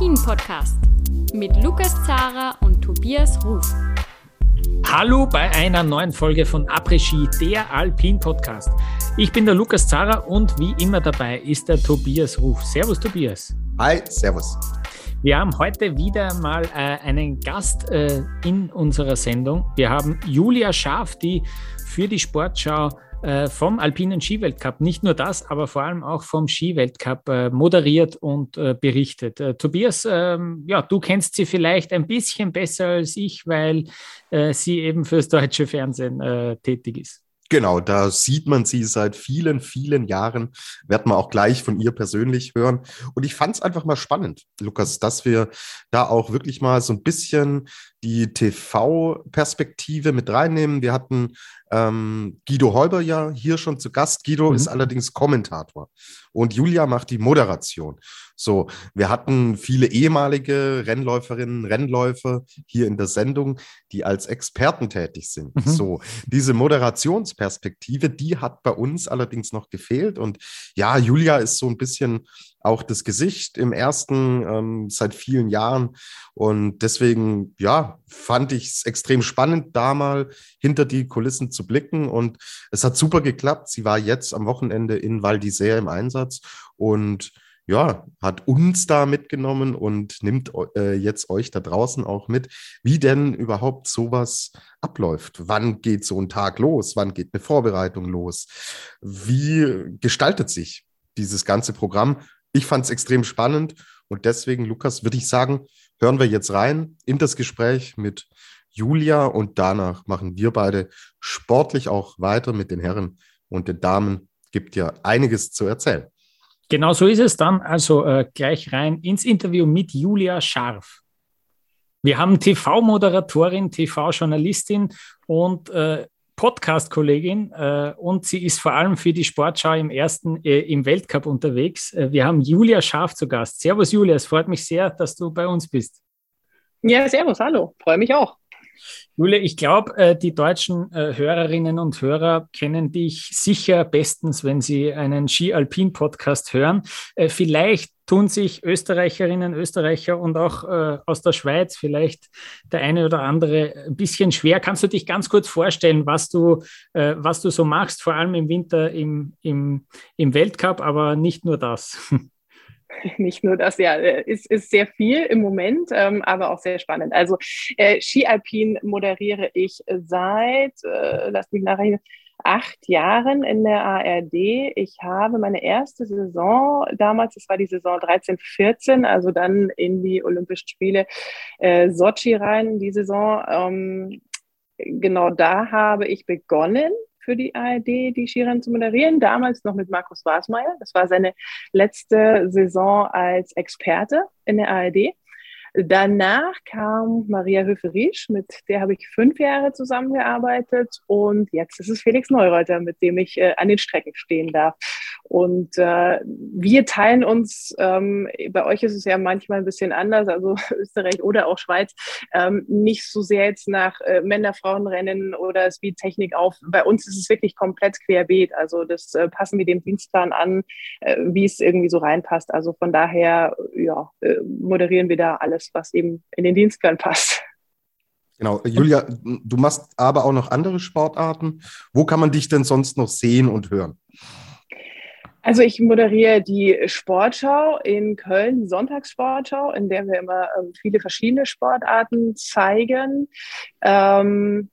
Après-Ski, der Alpin-Podcast mit Lukas Zara und Tobias Ruf. Hallo bei einer neuen Folge von Après-Ski, der Alpin-Podcast. Ich bin der Lukas Zara und wie immer dabei ist der Tobias Ruf. Servus, Tobias. Hi, servus. Wir haben heute wieder mal äh, einen Gast äh, in unserer Sendung. Wir haben Julia Scharf, die für die Sportschau äh, vom Alpinen Skiweltcup, nicht nur das, aber vor allem auch vom Skiweltcup äh, moderiert und äh, berichtet. Tobias, ähm, ja, du kennst sie vielleicht ein bisschen besser als ich, weil sie eben fürs deutsche Fernsehen tätig ist. Genau, da sieht man sie seit vielen, vielen Jahren. Werden wir auch gleich von ihr persönlich hören. Und ich fand es einfach mal spannend, Lukas, dass wir da auch wirklich mal so ein bisschen die TV-Perspektive mit reinnehmen. Wir hatten ähm, Guido Häuber ja hier schon zu Gast. Guido mhm. ist allerdings Kommentator und Julia macht die Moderation. So, wir hatten viele ehemalige Rennläuferinnen, Rennläufer hier in der Sendung, die als Experten tätig sind. Mhm. So, diese Moderationsperspektive, die hat bei uns allerdings noch gefehlt. Und ja, Julia ist so ein bisschen auch das Gesicht im ersten ähm, seit vielen Jahren. Und deswegen, ja, fand ich es extrem spannend, da mal hinter die Kulissen zu blicken. Und es hat super geklappt. Sie war jetzt am Wochenende in Val d'Isère im Einsatz und ja, hat uns da mitgenommen und nimmt äh, jetzt euch da draußen auch mit, wie denn überhaupt sowas abläuft. Wann geht so ein Tag los? Wann geht eine Vorbereitung los? Wie gestaltet sich dieses ganze Programm? Ich fand es extrem spannend und deswegen, Lukas, würde ich sagen, hören wir jetzt rein in das Gespräch mit Julia und danach machen wir beide sportlich auch weiter mit den Herren und den Damen. Gibt ja einiges zu erzählen. Genau so ist es dann. Also äh, gleich rein ins Interview mit Julia Scharf. Wir haben TV-Moderatorin, TV-Journalistin und äh, Podcast-Kollegin äh, und sie ist vor allem für die Sportschau im ersten äh, im Weltcup unterwegs. Äh, wir haben Julia Scharf zu Gast. Servus Julia, es freut mich sehr, dass du bei uns bist. Ja, servus, hallo, freue mich auch. Julia, ich glaube, äh, die deutschen äh, Hörerinnen und Hörer kennen dich sicher bestens, wenn sie einen Ski-Alpin-Podcast hören. Äh, vielleicht tun sich Österreicherinnen, Österreicher und auch aus der Schweiz vielleicht der eine oder andere ein bisschen schwer. Kannst du dich ganz kurz vorstellen, was du, was du so machst, vor allem im Winter im, im, im Weltcup, aber nicht nur das? nicht nur das, ja, äh, ist, ist sehr viel im Moment, ähm, aber auch sehr spannend. Also äh, Ski Alpin moderiere ich seit, äh, lass mich nachrechnen, acht Jahren in der ARD. Ich habe meine erste Saison damals, das war die Saison 13, 14, also dann in die Olympischen Spiele äh, Sochi rein, die Saison. Ähm, genau da habe ich begonnen für die ARD, die Skirennen zu moderieren, damals noch mit Markus Wasmeier. Das war seine letzte Saison als Experte in der ARD. Danach kam Maria Höferisch, mit der habe ich fünf Jahre zusammengearbeitet und jetzt ist es Felix Neureuter, mit dem ich äh, an den Strecken stehen darf. Und äh, wir teilen uns, ähm, bei euch ist es ja manchmal ein bisschen anders, also Österreich oder auch Schweiz, ähm, nicht so sehr jetzt nach äh, Männer-Frauen-Rennen oder Speedtechnik auf. Bei uns ist es wirklich komplett querbeet. Also das äh, passen wir dem Dienstplan an, äh, wie es irgendwie so reinpasst. Also von daher, ja, äh, moderieren wir da alles, was eben in den Dienstplan passt. Genau, Julia, du machst aber auch noch andere Sportarten. Wo kann man dich denn sonst noch sehen und hören? Also ich moderiere die Sportschau in Köln, die Sonntagssportschau, in der wir immer ähm, viele verschiedene Sportarten zeigen. Ähm,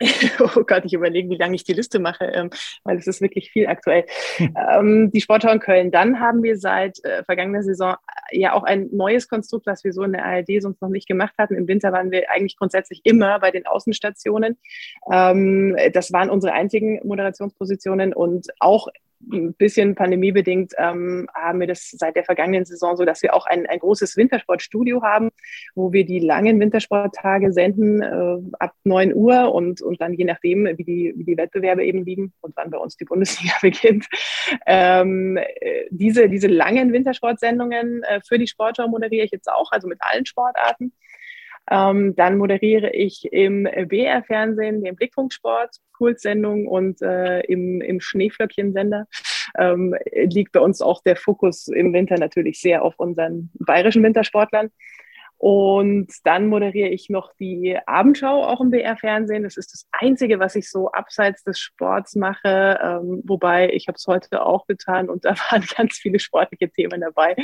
oh Gott, ich überlege, wie lange ich die Liste mache, ähm, weil es ist wirklich viel aktuell. Hm. Ähm, die Sportschau in Köln. Dann haben wir seit äh, vergangener Saison äh, ja auch ein neues Konstrukt, was wir so in der ARD sonst noch nicht gemacht hatten. Im Winter waren wir eigentlich grundsätzlich immer bei den Außenstationen. Ähm, das waren unsere einzigen Moderationspositionen und auch ein bisschen pandemiebedingt ähm, haben wir das seit der vergangenen Saison so, dass wir auch ein, ein großes Wintersportstudio haben, wo wir die langen Wintersporttage senden äh, ab 9 Uhr und, und dann je nachdem, wie die, wie die Wettbewerbe eben liegen und wann bei uns die Bundesliga beginnt, ähm, äh, diese, diese langen Wintersportsendungen äh, für die Sportschau moderiere ich jetzt auch, also mit allen Sportarten. Ähm, dann moderiere ich im BR-Fernsehen den Blickpunktsport, Kultsendung und äh, im, im Schneeflöckchen-Sender ähm, liegt bei uns auch der Fokus im Winter natürlich sehr auf unseren bayerischen Wintersportlern. Und dann moderiere ich noch die Abendschau auch im BR-Fernsehen. Das ist das Einzige, was ich so abseits des Sports mache. Ähm, wobei ich habe es heute auch getan und da waren ganz viele sportliche Themen dabei.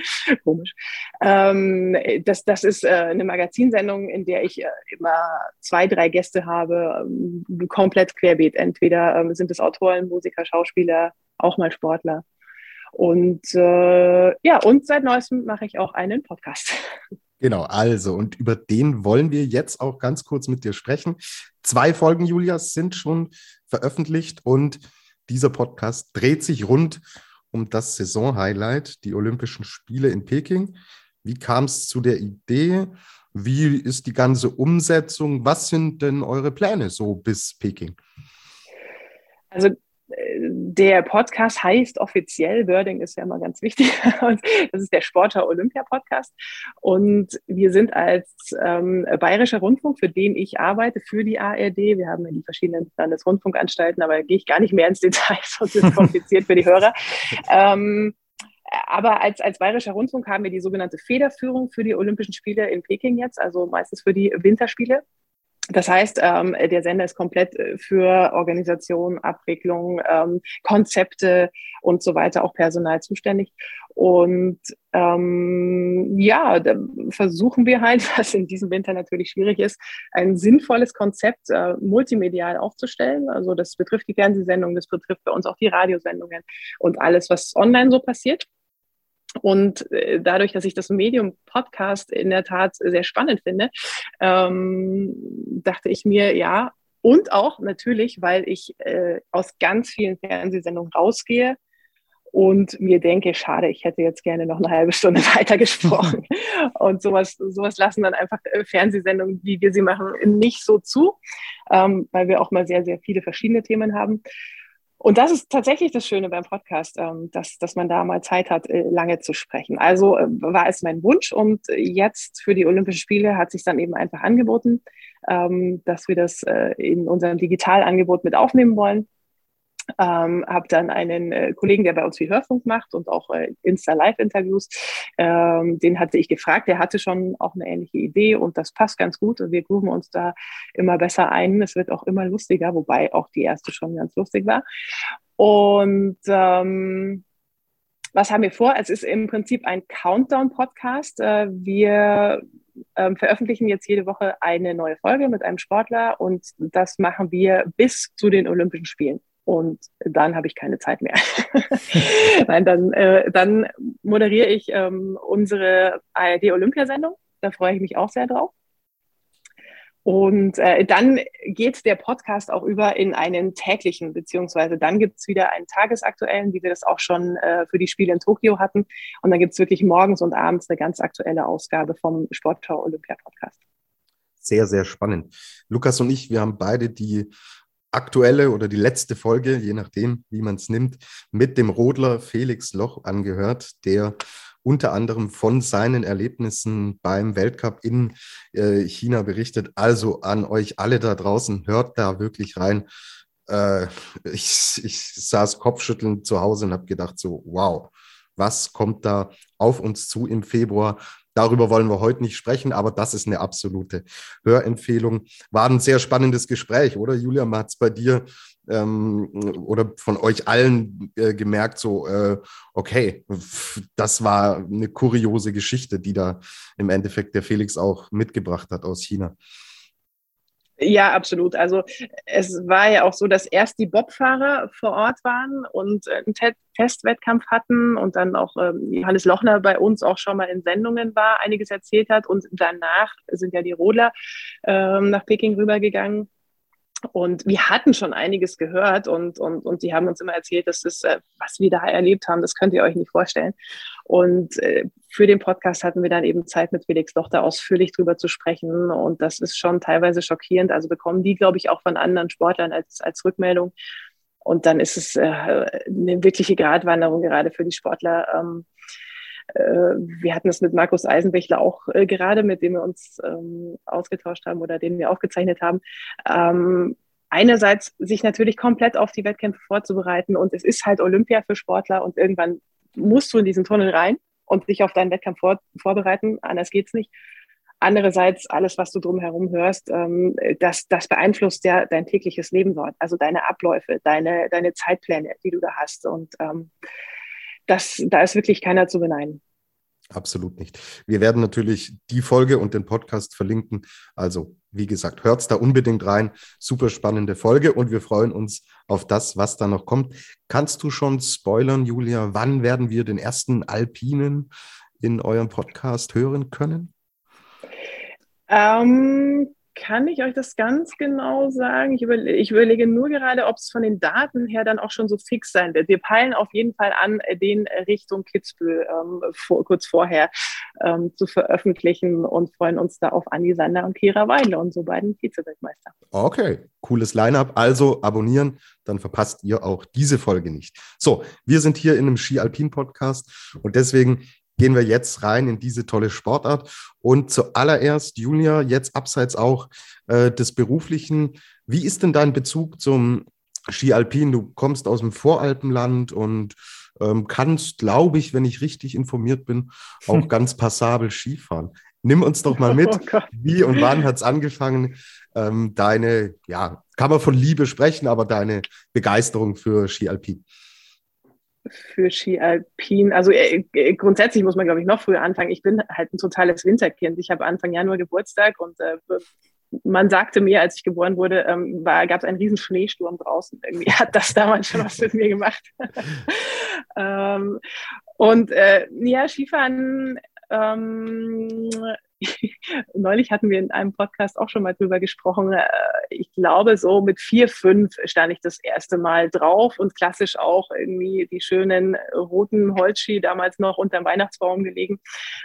Komisch. Ähm, das, das ist äh, eine Magazinsendung, in der ich äh, immer zwei, drei Gäste habe, ähm, komplett querbeet. Entweder ähm, sind es Autoren, Musiker, Schauspieler, auch mal Sportler. Und äh, ja, und seit neuestem mache ich auch einen Podcast. Genau, also, und über den wollen wir jetzt auch ganz kurz mit dir sprechen. Zwei Folgen, Julias, sind schon veröffentlicht und dieser Podcast dreht sich rund um das Saisonhighlight, die Olympischen Spiele in Peking. Wie kam es zu der Idee? Wie ist die ganze Umsetzung? Was sind denn eure Pläne so bis Peking? Also der Podcast heißt offiziell, Wording ist ja immer ganz wichtig, das ist der Sportler Olympia Podcast. Und wir sind als ähm, Bayerischer Rundfunk, für den ich arbeite, für die ARD, wir haben ja die verschiedenen Landesrundfunkanstalten, aber da gehe ich gar nicht mehr ins Detail, sonst ist es kompliziert für die Hörer. Ähm, aber als, als Bayerischer Rundfunk haben wir die sogenannte Federführung für die Olympischen Spiele in Peking jetzt, also meistens für die Winterspiele. Das heißt, ähm, der Sender ist komplett äh, für Organisation, Abwicklung, ähm, Konzepte und so weiter, auch Personal zuständig. Und ähm, ja, da versuchen wir halt, was in diesem Winter natürlich schwierig ist, ein sinnvolles Konzept äh, multimedial aufzustellen. Also das betrifft die Fernsehsendung, das betrifft bei uns auch die Radiosendungen und alles, was online so passiert. Und äh, dadurch, dass ich das Medium Podcast in der Tat sehr spannend finde, ähm, dachte ich mir, ja, und auch natürlich, weil ich äh, aus ganz vielen Fernsehsendungen rausgehe und mir denke, schade, ich hätte jetzt gerne noch eine halbe Stunde weiter gesprochen. und sowas, sowas lassen dann einfach äh, Fernsehsendungen, wie wir sie machen, nicht so zu, ähm, weil wir auch mal sehr, sehr viele verschiedene Themen haben. Und das ist tatsächlich das Schöne beim Podcast, ähm, dass, dass man da mal Zeit hat, äh, lange zu sprechen. Also äh, war es mein Wunsch und jetzt für die Olympischen Spiele hat sich dann eben einfach angeboten, ähm, dass wir das äh, in unserem Digitalangebot mit aufnehmen wollen. Ähm, habe dann einen äh, Kollegen, der bei uns viel Hörfunk macht und auch äh, Insta-Live-Interviews, ähm, den hatte ich gefragt. Der hatte schon auch eine ähnliche Idee und das passt ganz gut. Und wir grooven uns da immer besser ein. Es wird auch immer lustiger, wobei auch die erste schon ganz lustig war. Und ähm, was haben wir vor? Es ist im Prinzip ein Countdown-Podcast. Äh, wir ähm, veröffentlichen jetzt jede Woche eine neue Folge mit einem Sportler und das machen wir bis zu den Olympischen Spielen und dann habe ich keine Zeit mehr. Nein, dann, äh, dann moderiere ich ähm, unsere ARD-Olympiasendung. Da freue ich mich auch sehr drauf. Und äh, dann geht der Podcast auch über in einen täglichen, beziehungsweise dann gibt es wieder einen tagesaktuellen, wie wir das auch schon äh, für die Spiele in Tokio hatten. Und dann gibt es wirklich morgens und abends eine ganz aktuelle Ausgabe vom Sportschau Olympia Podcast. Sehr, sehr spannend. Lukas und ich, wir haben beide die aktuelle oder die letzte Folge, je nachdem, wie man es nimmt, mit dem Rodler Felix Loch angehört, der unter anderem von seinen Erlebnissen beim Weltcup in äh, China berichtet. Also an euch alle da draußen, hört da wirklich rein. Äh, ich, ich saß kopfschüttelnd zu Hause und habe gedacht, so, wow, was kommt da auf uns zu im Februar? Darüber wollen wir heute nicht sprechen, aber das ist eine absolute Hörempfehlung. War ein sehr spannendes Gespräch, oder Julia? Man hat es bei dir ähm, oder von euch allen äh, gemerkt, so, äh, okay, das war eine kuriose Geschichte, die da im Endeffekt der Felix auch mitgebracht hat aus China. Ja, absolut. Also es war ja auch so, dass erst die Bobfahrer vor Ort waren und einen Te Testwettkampf hatten und dann auch ähm, Johannes Lochner bei uns auch schon mal in Sendungen war, einiges erzählt hat und danach sind ja die Rodler ähm, nach Peking rübergegangen und wir hatten schon einiges gehört und, und, und die haben uns immer erzählt, dass das, äh, was wir da erlebt haben, das könnt ihr euch nicht vorstellen. Und äh, für den Podcast hatten wir dann eben Zeit, mit Felix Dochter ausführlich drüber zu sprechen. Und das ist schon teilweise schockierend. Also bekommen die, glaube ich, auch von anderen Sportlern als, als Rückmeldung. Und dann ist es äh, eine wirkliche Gratwanderung gerade für die Sportler. Ähm, äh, wir hatten es mit Markus Eisenbächler auch äh, gerade, mit dem wir uns ähm, ausgetauscht haben oder den wir aufgezeichnet haben. Ähm, einerseits sich natürlich komplett auf die Wettkämpfe vorzubereiten und es ist halt Olympia für Sportler und irgendwann musst du in diesen Tunnel rein und dich auf deinen Wettkampf vor, vorbereiten, anders geht's nicht. Andererseits, alles, was du drumherum hörst, ähm, das, das beeinflusst ja dein tägliches Leben dort, also deine Abläufe, deine, deine Zeitpläne, die du da hast. Und ähm, das, da ist wirklich keiner zu beneiden. Absolut nicht. Wir werden natürlich die Folge und den Podcast verlinken. Also, wie gesagt, hört da unbedingt rein. Super spannende Folge und wir freuen uns auf das, was da noch kommt. Kannst du schon spoilern, Julia? Wann werden wir den ersten Alpinen in eurem Podcast hören können? Ähm, kann ich euch das ganz genau sagen? Ich, überle ich überlege nur gerade, ob es von den Daten her dann auch schon so fix sein wird. Wir peilen auf jeden Fall an, äh, den Richtung Kitzbühel ähm, vor, kurz vorher ähm, zu veröffentlichen und freuen uns da auf Andi Sander und Kira Weidle, unsere beiden Vize-Weltmeister. Okay, cooles Line-Up. Also abonnieren, dann verpasst ihr auch diese Folge nicht. So, wir sind hier in einem Ski-Alpin-Podcast und deswegen gehen wir jetzt rein in diese tolle Sportart. Und zuallererst, Julia, jetzt abseits auch äh, des Beruflichen, wie ist denn dein Bezug zum Ski Alpin? Du kommst aus dem Voralpenland und ähm, kannst, glaube ich, wenn ich richtig informiert bin, auch ganz passabel Skifahren. Nimm uns doch mal mit, oh wie und wann hat es angefangen, ähm, deine, ja, kann man von Liebe sprechen, aber deine Begeisterung für Ski Alpin? Für Ski Alpin. Also äh, äh, grundsätzlich muss man, glaube ich, noch früher anfangen. Ich bin halt ein totales Winterkind. Ich habe Anfang Januar Geburtstag und äh, man sagte mir, als ich geboren wurde, ähm, gab es einen riesen Schneesturm draußen. Irgendwie hat das damals schon was mit mir gemacht. ähm, und äh, ja, Skifahren ähm, neulich hatten wir in einem Podcast auch schon mal drüber gesprochen. Äh, ich glaube, so mit vier, fünf stand ich das erste Mal drauf und klassisch auch irgendwie die schönen roten Holzski damals noch unterm Weihnachtsbaum gelegen.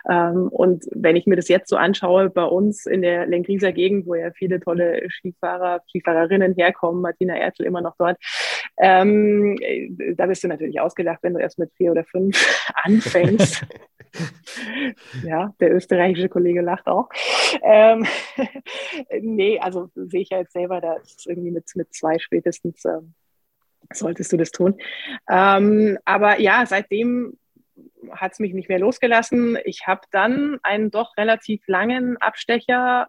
Ähm, und wenn ich mir das jetzt so anschaue, bei uns in der Lengrieser Gegend, wo ja viele tolle Skifahrer, Skifahrerinnen herkommen, Martina Ertel immer noch dort, ähm, da bist du natürlich ausgelacht, wenn du erst mit vier oder fünf anfängst. ja, der österreichische Kollege lacht auch. Ähm, nee, also sehe ich ja jetzt selber, da ist irgendwie mit, mit zwei spätestens ähm, solltest du das tun. Ähm, aber ja, seitdem hat es mich nicht mehr losgelassen. Ich habe dann einen doch relativ langen Abstecher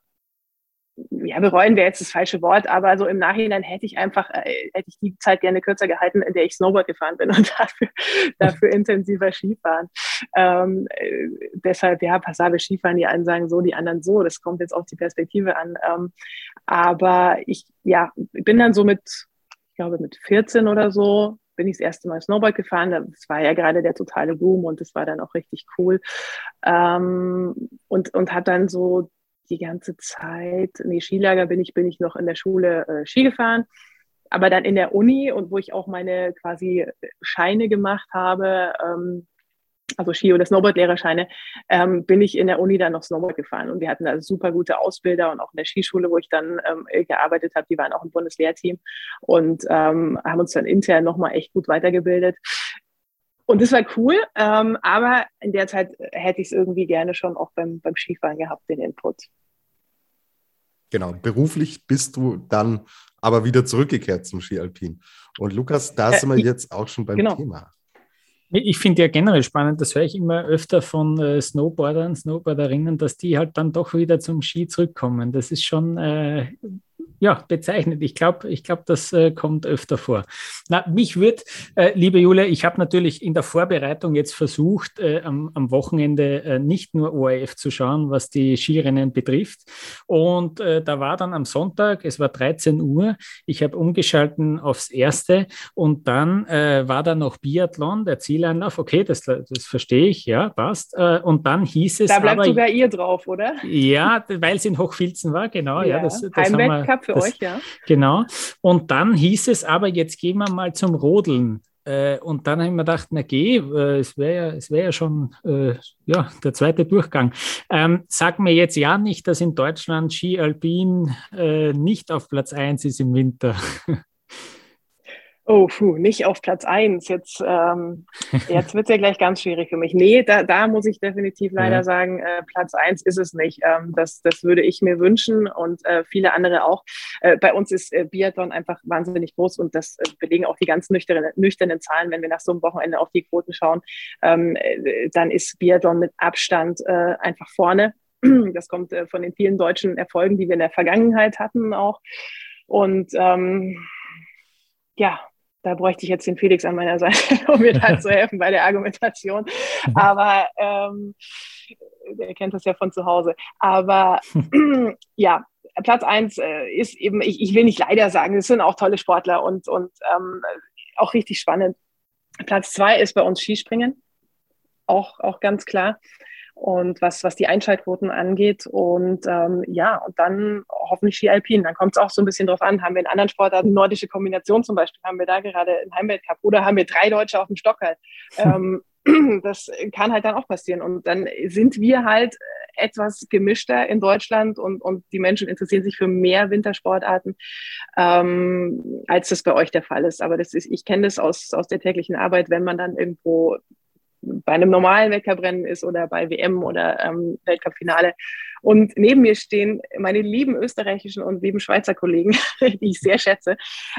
ja, bereuen wäre jetzt das falsche Wort, aber so im Nachhinein hätte ich einfach, äh, hätte ich die Zeit gerne kürzer gehalten, in der ich Snowboard gefahren bin und dafür, dafür intensiver Skifahren. Ähm, äh, deshalb, ja, passable Skifahren, die einen sagen so, die anderen so, das kommt jetzt auf die Perspektive an. Ähm, aber ich, ja, bin dann so mit, ich glaube mit 14 oder so, bin ich das erste Mal Snowboard gefahren. Das war ja gerade der totale Boom und das war dann auch richtig cool. Ähm, und, und hat dann so die ganze Zeit, nee, Skilager bin ich, bin ich noch in der Schule äh, Ski gefahren. Aber dann in der Uni und wo ich auch meine quasi Scheine gemacht habe, ähm, also Ski- oder Snowboard-Lehrerscheine, ähm, bin ich in der Uni dann noch Snowboard gefahren. Und wir hatten da super gute Ausbilder und auch in der Skischule, wo ich dann ähm, gearbeitet habe, die waren auch im Bundeslehrteam und ähm, haben uns dann intern nochmal echt gut weitergebildet. Und das war cool, ähm, aber in der Zeit hätte ich es irgendwie gerne schon auch beim, beim Skifahren gehabt, den Input. Genau, beruflich bist du dann aber wieder zurückgekehrt zum Skialpin. Und Lukas, da sind wir jetzt auch schon beim genau. Thema. Ich finde ja generell spannend, das höre ich immer öfter von äh, Snowboardern, Snowboarderinnen, dass die halt dann doch wieder zum Ski zurückkommen. Das ist schon äh, ja, bezeichnet. Ich glaube, ich glaub, das äh, kommt öfter vor. Na, mich wird, äh, liebe Julia, ich habe natürlich in der Vorbereitung jetzt versucht, äh, am, am, Wochenende äh, nicht nur ORF zu schauen, was die Skirennen betrifft. Und äh, da war dann am Sonntag, es war 13 Uhr, ich habe umgeschalten aufs erste und dann äh, war da noch Biathlon, der Zieleinlauf. Okay, das, das verstehe ich, ja, passt. und dann hieß es. Da bleibt aber, sogar ihr drauf, oder? Ja, weil es in Hochfilzen war, genau. Ja, ja das, das haben wir, für das, euch, ja. Genau. Und dann hieß es aber, jetzt gehen wir mal zum Rodeln. Äh, und dann habe ich mir gedacht, na geh, äh, es wäre ja, wär ja schon äh, ja, der zweite Durchgang. Ähm, sag mir jetzt ja nicht, dass in Deutschland Ski Alpin äh, nicht auf Platz 1 ist im Winter. Oh, puh, nicht auf Platz 1. Jetzt, ähm, jetzt wird es ja gleich ganz schwierig für mich. Nee, da, da muss ich definitiv leider ja. sagen, äh, Platz 1 ist es nicht. Ähm, das, das würde ich mir wünschen und äh, viele andere auch. Äh, bei uns ist äh, Biathlon einfach wahnsinnig groß und das äh, belegen auch die ganz nüchternen, nüchternen Zahlen, wenn wir nach so einem Wochenende auf die Quoten schauen. Ähm, äh, dann ist Biathlon mit Abstand äh, einfach vorne. Das kommt äh, von den vielen deutschen Erfolgen, die wir in der Vergangenheit hatten auch. Und ähm, ja, da bräuchte ich jetzt den Felix an meiner Seite, um mir da zu helfen bei der Argumentation. Aber ähm, er kennt das ja von zu Hause. Aber ja, Platz eins äh, ist eben, ich, ich will nicht leider sagen, es sind auch tolle Sportler und, und ähm, auch richtig spannend. Platz zwei ist bei uns Skispringen, auch, auch ganz klar und was, was die Einschaltquoten angeht. Und ähm, ja, und dann hoffentlich Ski Alpin. Dann kommt es auch so ein bisschen drauf an, haben wir in anderen Sportarten nordische Kombination zum Beispiel, haben wir da gerade einen Heimweltcup oder haben wir drei Deutsche auf dem Stock halt. Ähm, das kann halt dann auch passieren. Und dann sind wir halt etwas gemischter in Deutschland und, und die Menschen interessieren sich für mehr Wintersportarten, ähm, als das bei euch der Fall ist. Aber das ist, ich kenne das aus, aus der täglichen Arbeit, wenn man dann irgendwo bei einem normalen Weltcuprennen ist oder bei WM oder ähm, Weltcupfinale. Und neben mir stehen meine lieben österreichischen und lieben Schweizer Kollegen, die ich sehr schätze.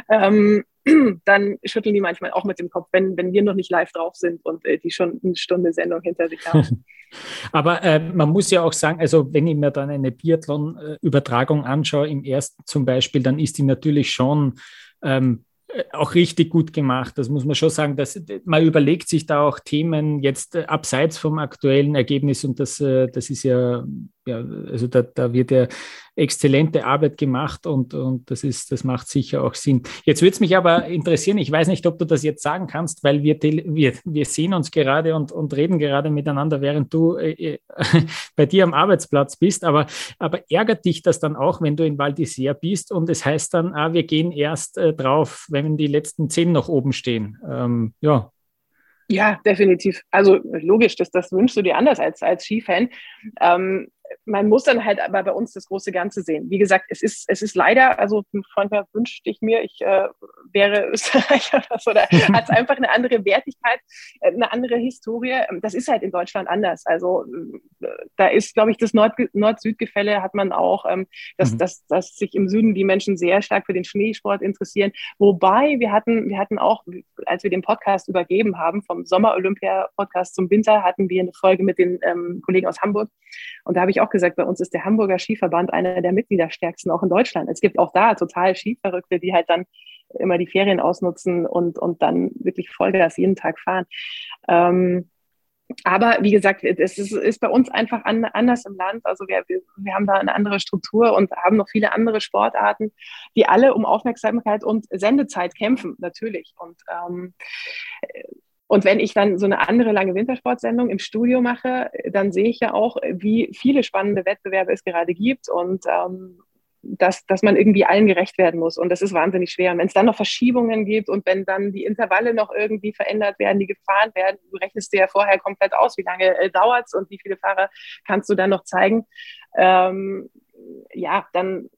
Ähm, dann schütteln die manchmal auch mit dem Kopf, wenn, wenn wir noch nicht live drauf sind und äh, die schon eine Stunde Sendung hinter sich haben. Aber äh, man muss ja auch sagen, also wenn ich mir dann eine Biathlon-Übertragung anschaue, im ersten zum Beispiel, dann ist die natürlich schon ähm, äh, auch richtig gut gemacht. Das muss man schon sagen. Dass, man überlegt sich da auch Themen jetzt äh, abseits vom aktuellen Ergebnis und das, äh, das ist ja, ja also da, da wird ja exzellente Arbeit gemacht und, und das, ist, das macht sicher auch Sinn. Jetzt würde es mich aber interessieren, ich weiß nicht, ob du das jetzt sagen kannst, weil wir, wir, wir sehen uns gerade und, und reden gerade miteinander, während du äh, bei dir am Arbeitsplatz bist, aber, aber ärgert dich das dann auch, wenn du in Val d'Isère bist und es heißt dann, ah, wir gehen erst äh, drauf, wenn die letzten zehn noch oben stehen. Ähm, ja, ja, definitiv. Also logisch, das, das wünschst du dir anders als, als Skifan. Ähm, man muss dann halt aber bei uns das große Ganze sehen. Wie gesagt, es ist, es ist leider, also manchmal wünschte ich mir, ich äh, wäre Österreicher oder hat es einfach eine andere Wertigkeit, äh, eine andere Historie. Das ist halt in Deutschland anders. Also äh, da ist, glaube ich, das Nord-Süd-Gefälle hat man auch, ähm, dass, mhm. dass, dass sich im Süden die Menschen sehr stark für den Schneesport interessieren. Wobei wir hatten, wir hatten auch, als wir den Podcast übergeben haben, vom Sommer-Olympia-Podcast zum Winter, hatten wir eine Folge mit den ähm, Kollegen aus Hamburg. Und da habe ich auch gesagt, bei uns ist der Hamburger Skiverband einer der Mitgliederstärksten auch in Deutschland. Es gibt auch da total Skiverrückte, die halt dann immer die Ferien ausnutzen und, und dann wirklich Vollgas jeden Tag fahren. Ähm, aber wie gesagt, es ist, ist bei uns einfach an, anders im Land. Also wir, wir, wir, haben da eine andere Struktur und haben noch viele andere Sportarten, die alle um Aufmerksamkeit und Sendezeit kämpfen, natürlich. Und ähm, und wenn ich dann so eine andere lange Wintersportsendung im Studio mache, dann sehe ich ja auch, wie viele spannende Wettbewerbe es gerade gibt und ähm, dass, dass man irgendwie allen gerecht werden muss. Und das ist wahnsinnig schwer. Und wenn es dann noch Verschiebungen gibt und wenn dann die Intervalle noch irgendwie verändert werden, die gefahren werden, du rechnest dir ja vorher komplett aus, wie lange äh, dauert es und wie viele Fahrer kannst du dann noch zeigen. Ähm, ja, dann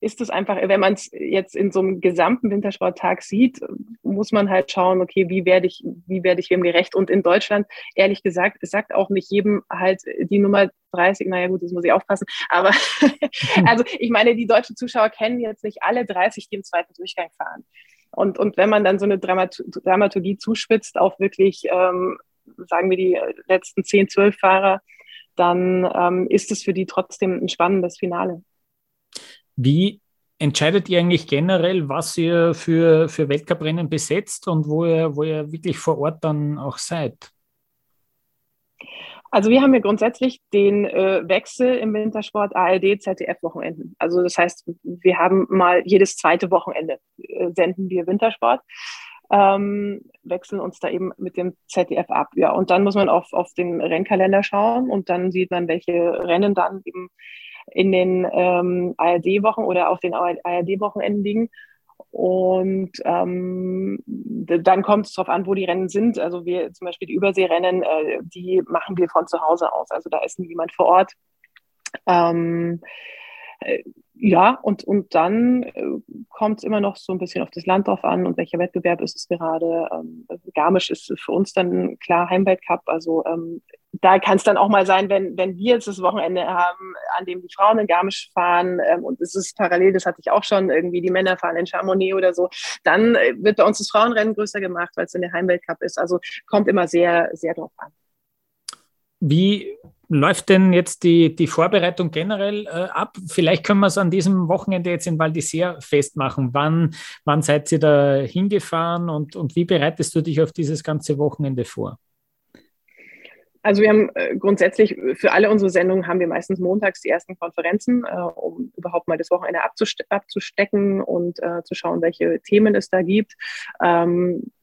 ist es einfach, wenn man es jetzt in so einem gesamten Wintersporttag sieht, muss man halt schauen, okay, wie werde ich, wie werde ich wem gerecht? Und in Deutschland, ehrlich gesagt, es sagt auch nicht jedem halt die Nummer 30, naja gut, das muss ich aufpassen, aber also ich meine, die deutschen Zuschauer kennen jetzt nicht alle 30, die im zweiten Durchgang fahren. Und, und wenn man dann so eine Dramat Dramaturgie zuspitzt auf wirklich, ähm, sagen wir, die letzten 10, 12 Fahrer, dann ähm, ist es für die trotzdem ein spannendes Finale. Wie entscheidet ihr eigentlich generell, was ihr für, für Weltcuprennen besetzt und wo ihr, wo ihr wirklich vor Ort dann auch seid? Also wir haben ja grundsätzlich den äh, Wechsel im Wintersport ARD, ZDF Wochenenden. Also das heißt, wir haben mal jedes zweite Wochenende äh, senden wir Wintersport, ähm, wechseln uns da eben mit dem ZDF ab. Ja, und dann muss man auf, auf den Rennkalender schauen und dann sieht man, welche Rennen dann eben in den ähm, ARD-Wochen oder auf den ARD-Wochenenden liegen. Und ähm, dann kommt es darauf an, wo die Rennen sind. Also wir zum Beispiel die Überseerennen, äh, die machen wir von zu Hause aus. Also da ist niemand vor Ort. Ähm, Äh, ja, und, und dann äh, kommt es immer noch so ein bisschen auf das Land drauf an und welcher Wettbewerb ist es gerade. Ähm, Garmisch ist für uns dann klar Heimweltcup. Also ähm, da kann es dann auch mal sein, wenn, wenn wir jetzt das Wochenende haben, an dem die Frauen in Garmisch fahren ähm, und es ist parallel, das hatte ich auch schon, irgendwie die Männer fahren in Chamonix oder so, dann äh, wird bei uns das Frauenrennen größer gemacht, weil es in der Heimweltcup ist. Also kommt immer sehr, sehr drauf an. Wie läuft denn jetzt die, die Vorbereitung generell äh, ab? Vielleicht können wir es an diesem Wochenende jetzt in Val d'Isère festmachen. Wann, wann seid ihr da hingefahren und, und wie bereitest du dich auf dieses ganze Wochenende vor? Also wir haben äh, grundsätzlich für alle unsere Sendungen haben wir meistens montags die ersten Konferenzen, äh, um überhaupt mal das Wochenende abzuste abzustecken und äh, zu schauen, welche Themen es da gibt.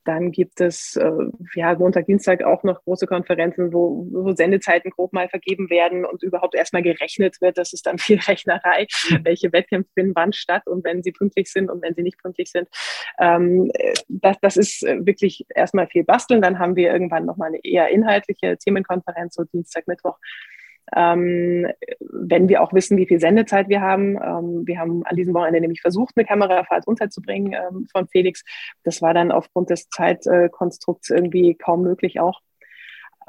Dann gibt es äh, ja, Montag, Dienstag auch noch große Konferenzen, wo, wo Sendezeiten grob mal vergeben werden und überhaupt erstmal gerechnet wird. Das ist dann viel Rechnerei, welche Wettkämpfe finden wann statt und wenn sie pünktlich sind und wenn sie nicht pünktlich sind. Ähm, das, das ist wirklich erstmal viel basteln. Dann haben wir irgendwann nochmal eine eher inhaltliche Themenkonferenz, so Dienstag, Mittwoch ähm, wenn wir auch wissen, wie viel Sendezeit wir haben. Ähm, wir haben an diesem Wochenende nämlich versucht, eine Kamerafahrt unterzubringen ähm, von Felix. Das war dann aufgrund des Zeitkonstrukts irgendwie kaum möglich auch.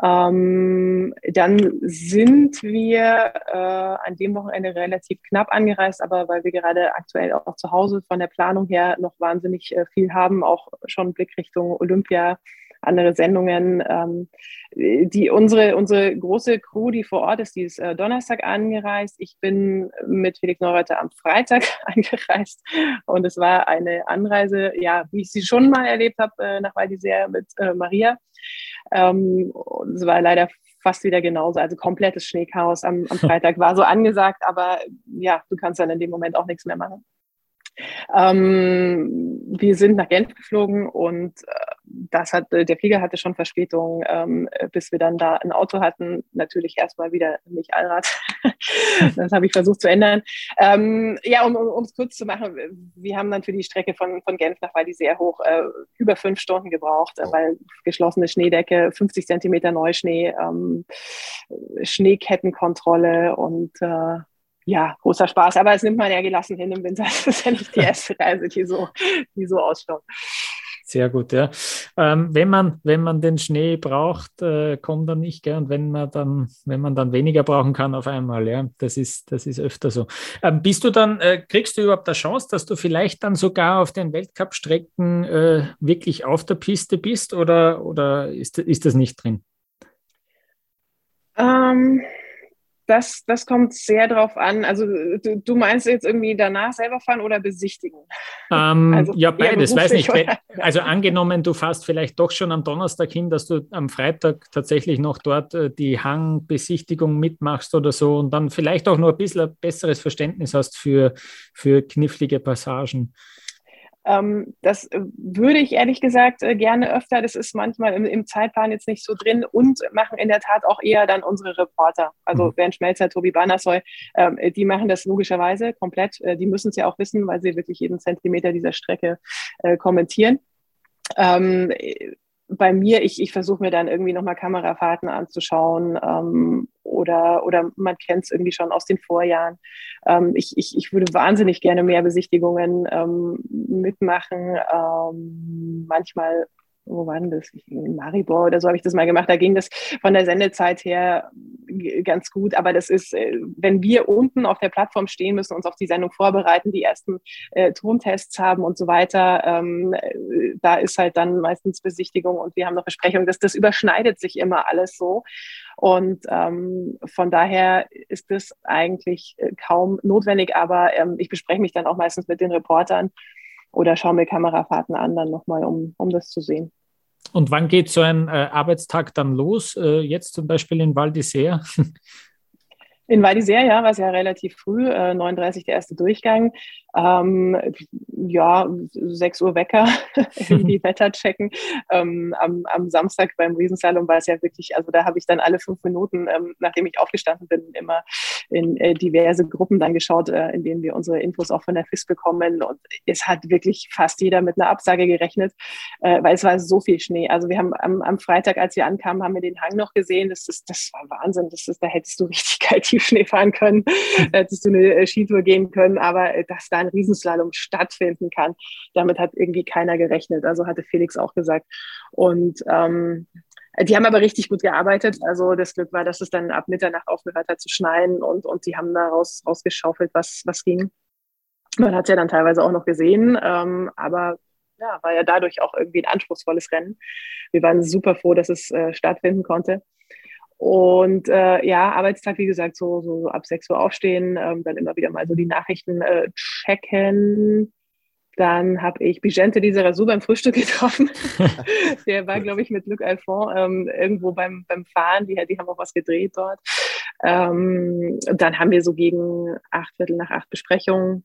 Ähm, dann sind wir äh, an dem Wochenende relativ knapp angereist, aber weil wir gerade aktuell auch zu Hause von der Planung her noch wahnsinnig äh, viel haben, auch schon Blick Richtung Olympia andere Sendungen. Ähm, die, unsere, unsere große Crew, die vor Ort ist, die ist äh, Donnerstag angereist. Ich bin mit Felix Neureuther am Freitag angereist und es war eine Anreise, ja, wie ich sie schon mal erlebt habe, äh, nach Val d'Isère mit äh, Maria. Ähm, es war leider fast wieder genauso. Also komplettes Schneechaos am, am Freitag war so angesagt, aber ja, du kannst dann in dem Moment auch nichts mehr machen. Ähm, wir sind nach Genf geflogen und äh, das hat, der Flieger hatte schon Verspätung, ähm, bis wir dann da ein Auto hatten. Natürlich erstmal wieder nicht Allrad. das habe ich versucht zu ändern. Ähm, ja, um es kurz zu machen, wir haben dann für die Strecke von, von Genf nach Val sehr hoch äh, über fünf Stunden gebraucht, äh, weil geschlossene Schneedecke, 50 Zentimeter Neuschnee, ähm, Schneekettenkontrolle und äh, ja, großer Spaß. Aber es nimmt man ja gelassen hin im Winter. Das ist ja nicht die erste Reise, die so, die so ausschaut. Sehr gut, ja. Ähm, wenn, man, wenn man den Schnee braucht, äh, kommt er nicht, gell? Und wenn man dann, wenn man dann weniger brauchen kann auf einmal, ja, das ist, das ist öfter so. Ähm, bist du dann, äh, kriegst du überhaupt eine Chance, dass du vielleicht dann sogar auf den Weltcup-Strecken äh, wirklich auf der Piste bist oder, oder ist, ist das nicht drin? Ähm, das, das kommt sehr drauf an. Also du, du, meinst jetzt irgendwie danach selber fahren oder besichtigen? Ähm, also ja, beides, weiß nicht. Oder? Also angenommen, du fährst vielleicht doch schon am Donnerstag hin, dass du am Freitag tatsächlich noch dort äh, die Hangbesichtigung mitmachst oder so und dann vielleicht auch nur ein bisschen ein besseres Verständnis hast für, für knifflige Passagen. Ähm, das äh, würde ich ehrlich gesagt äh, gerne öfter. Das ist manchmal im, im, Zeitplan jetzt nicht so drin und machen in der Tat auch eher dann unsere Reporter. Also mhm. Bernd Schmelzer, Tobi Bannersoy, ähm, die machen das logischerweise komplett. Äh, die müssen es ja auch wissen, weil sie wirklich jeden Zentimeter dieser Strecke äh, kommentieren. Ähm, bei mir, ich, ich versuche mir dann irgendwie nochmal Kamerafahrten anzuschauen ähm, oder, oder man kennt es irgendwie schon aus den Vorjahren. Ähm, ich, ich, ich würde wahnsinnig gerne mehr Besichtigungen ähm, mitmachen. Ähm, manchmal wo war denn das? In Maribor oder so habe ich das mal gemacht. Da ging das von der Sendezeit her ganz gut. Aber das ist, äh, wenn wir unten auf der Plattform stehen müssen, uns auf die Sendung vorbereiten, die ersten äh, Tontests haben und so weiter, ähm, äh, da ist halt dann meistens Besichtigung und wir haben noch Besprechung. Das, das überschneidet sich immer alles so. Und ähm, von daher ist das eigentlich äh, kaum notwendig. Aber ähm, ich bespreche mich dann auch meistens mit den Reportern oder schaue mir Kamerafahrten an, dann nochmal, um, um das zu sehen. Und wann geht so ein äh, Arbeitstag dann los? Äh, jetzt zum Beispiel in Val d'Isère? In Val d'Isère, ja, war es ja relativ früh, äh, 39 der erste Durchgang. Ähm, ja, 6 Uhr Wecker, die Wetter checken. Ähm, am, am, Samstag beim Riesensalon war es ja wirklich, also da habe ich dann alle fünf Minuten, ähm, nachdem ich aufgestanden bin, immer in äh, diverse Gruppen dann geschaut, äh, in denen wir unsere Infos auch von der FIS bekommen. Und es hat wirklich fast jeder mit einer Absage gerechnet, äh, weil es war so viel Schnee. Also wir haben am, am, Freitag, als wir ankamen, haben wir den Hang noch gesehen. Das, ist, das war Wahnsinn. Das ist, da hättest du richtig kalt Tiefschnee fahren können, hättest du eine äh, Skitour gehen können, aber äh, dass da ein Riesenslalom stattfinden kann, damit hat irgendwie keiner gerechnet. Also hatte Felix auch gesagt. Und ähm, die haben aber richtig gut gearbeitet. Also das Glück war, dass es dann ab Mitternacht aufgehört hat zu schneien und, und die haben da raus, rausgeschaufelt, was, was ging. Man hat es ja dann teilweise auch noch gesehen, ähm, aber ja, war ja dadurch auch irgendwie ein anspruchsvolles Rennen. Wir waren super froh, dass es äh, stattfinden konnte. Und äh, ja, Arbeitstag, wie gesagt, so, so, so ab 6 Uhr aufstehen, ähm, dann immer wieder mal so die Nachrichten äh, checken, dann habe ich Bigente Lizarazu beim Frühstück getroffen. der war, glaube ich, mit Luc Alphon ähm, irgendwo beim, beim Fahren. Die, die haben auch was gedreht dort. Ähm, dann haben wir so gegen acht Viertel nach acht Besprechungen.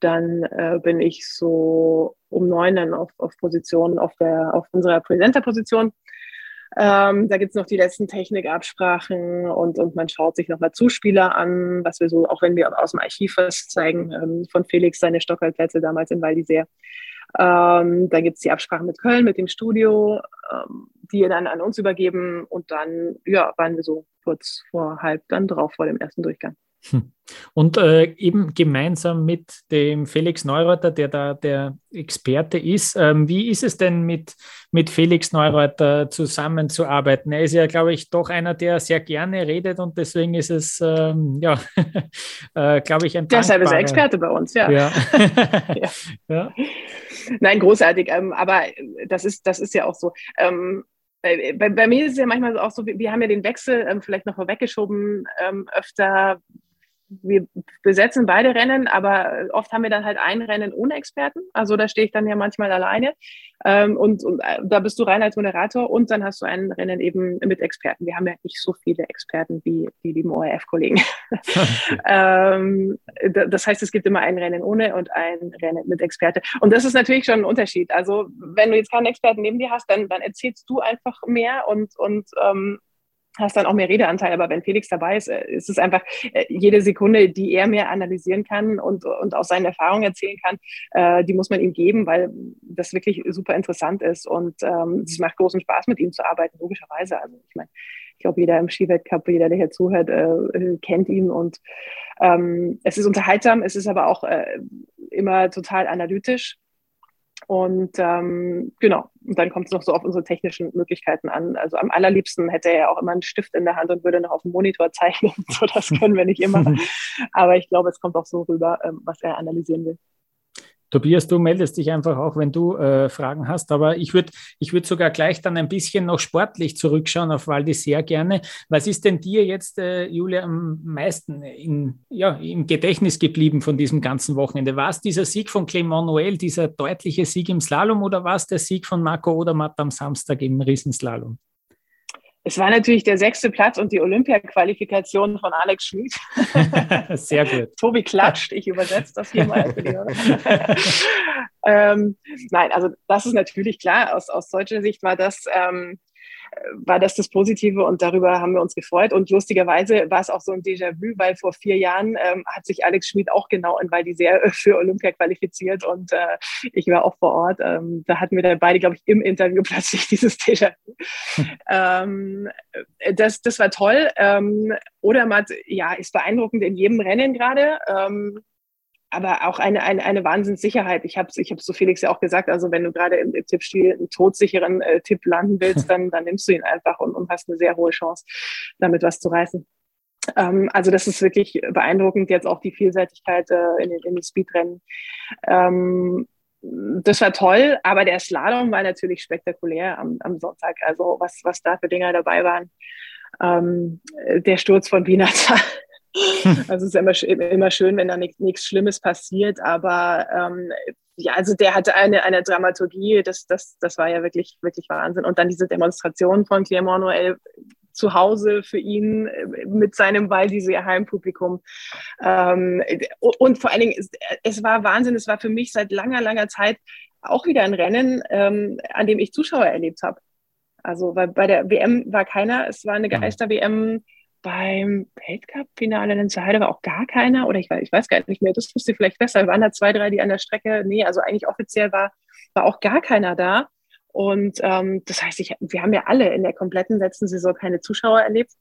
Dann äh, bin ich so um neun dann auf, auf Position, auf, der, auf unserer Presenter-Position ähm, da es noch die letzten Technikabsprachen und, und man schaut sich nochmal Zuspieler an, was wir so, auch wenn wir aus dem Archiv was zeigen, ähm, von Felix seine Stockhaltplätze damals in Val d'Isère. Ähm, da gibt es die Absprache mit Köln, mit dem Studio, ähm, die dann an uns übergeben und dann ja, waren wir so kurz vor halb dann drauf vor dem ersten Durchgang. Hm. Und äh, eben gemeinsam mit dem Felix Neureuter, der da der Experte ist. Ähm, wie ist es denn mit, mit Felix Neureuter zusammenzuarbeiten? Er ist ja, glaube ich, doch einer, der sehr gerne redet und deswegen ist es, ähm, ja, äh, glaube ich, ein Deshalb ist er Experte bei uns, ja. Ja. ja. ja. Nein, großartig. Ähm, aber das ist, das ist ja auch so. Ähm, bei, bei, mir ist es ja manchmal auch so, wir haben ja den Wechsel ähm, vielleicht noch vorweggeschoben, ähm, öfter wir besetzen beide Rennen, aber oft haben wir dann halt ein Rennen ohne Experten. Also da stehe ich dann ja manchmal alleine. Ähm, und, und, äh, da bist du rein als Moderator und dann hast du ein Rennen eben mit Experten. Wir haben ja nicht so viele Experten wie die lieben ORF-Kollegen. ähm, das heißt, es gibt immer ein Rennen ohne und ein Rennen mit Experte. Und das ist natürlich schon ein Unterschied. Also wenn du jetzt keinen Experten neben dir hast, dann, dann erzählst du einfach mehr und, und ähm, hast dann auch mehr Redeanteil. Aber wenn Felix dabei ist, äh, ist es einfach äh, jede Sekunde, die er mehr analysieren kann und, und aus seinen Erfahrungen erzählen kann, äh, die muss man ihm geben, weil das wirklich super interessant ist. Und ähm, es macht großen Spaß, mit ihm zu arbeiten, logischerweise. Also ich meine, ich glaube, jeder im Skiweltcup, jeder, der hier zuhört, äh, kennt ihn. Und ähm, es ist unterhaltsam, es ist aber auch äh, immer total analytisch. Und ähm, genau, und dann kommt es noch so auf unsere technischen Möglichkeiten an. Also am allerliebsten hätte er ja auch immer einen Stift in der Hand und würde noch auf dem Monitor zeichnen. so, das können wir nicht immer. Aber ich glaube, es kommt auch so rüber, ähm, was er analysieren will. Tobias, du meldest dich einfach auch, wenn du äh, Fragen hast. Aber ich würde ich würd sogar gleich dann ein bisschen noch sportlich zurückschauen auf Waldi sehr gerne. Was ist denn dir jetzt, äh, Julia, am meisten in, ja, im Gedächtnis geblieben von diesem ganzen Wochenende? War es dieser Sieg von Clement Noël, dieser deutliche Sieg im Slalom oder war es der Sieg von Marco Odermatt am Samstag im Riesenslalom? Es war natürlich der sechste Platz und die Olympia-Qualifikation von Alex Schmid. Sehr gut. Tobi klatscht, ich übersetze das hier mal. ähm, nein, also das ist natürlich klar. Aus, aus deutscher Sicht war das ähm, war das das Positive und darüber haben wir uns gefreut. Und lustigerweise war es auch so ein Déjà-vu, weil vor vier Jahren ähm, hat sich Alex Schmid auch genau in Val d'Isère für Olympia qualifiziert und äh, ich war auch vor Ort. Ähm, da hatten wir dann beide, glaube ich, im Interview plötzlich dieses Déjà-vu. ähm, das, das war toll. Ähm, Odermatt, ja, ist beeindruckend in jedem Rennen gerade. Ähm, aber auch eine, eine, eine Wahnsinnssicherheit. Ich habe ich hab so Felix ja auch gesagt, also wenn du gerade im, Tippspiel einen todsicheren äh, Tipp landen willst, dann, dann nimmst du ihn einfach und, und hast eine sehr hohe Chance, damit was zu reißen. Ähm, also das ist wirklich beeindruckend, jetzt auch die Vielseitigkeit äh, in, den, in den Speedrennen. Ähm, das war toll, aber der Slalom war natürlich spektakulär am, am Sonntag. Also was, was da für Dinger dabei waren. Ähm, der Sturz von Binata Also es ist immer, immer schön, wenn da nichts Schlimmes passiert, aber ähm, ja, also der hatte eine, eine Dramaturgie, das, das, das war ja wirklich, wirklich Wahnsinn. Und dann diese Demonstration von Clermont Noël zu Hause für ihn äh, mit seinem diese Heimpublikum. Ähm, und vor allen Dingen, es, es war Wahnsinn, es war für mich seit langer, langer Zeit auch wieder ein Rennen, ähm, an dem ich Zuschauer erlebt habe. Also weil bei der WM war keiner, es war eine mhm. Geister-WM beim Weltcup-Finale in Heide war auch gar keiner oder ich weiß, ich weiß gar nicht mehr, das wusste vielleicht besser. Waren da zwei, drei, die an der Strecke, nee, also eigentlich offiziell war, war auch gar keiner da. Und ähm, das heißt, ich, wir haben ja alle in der kompletten letzten Saison keine Zuschauer erlebt.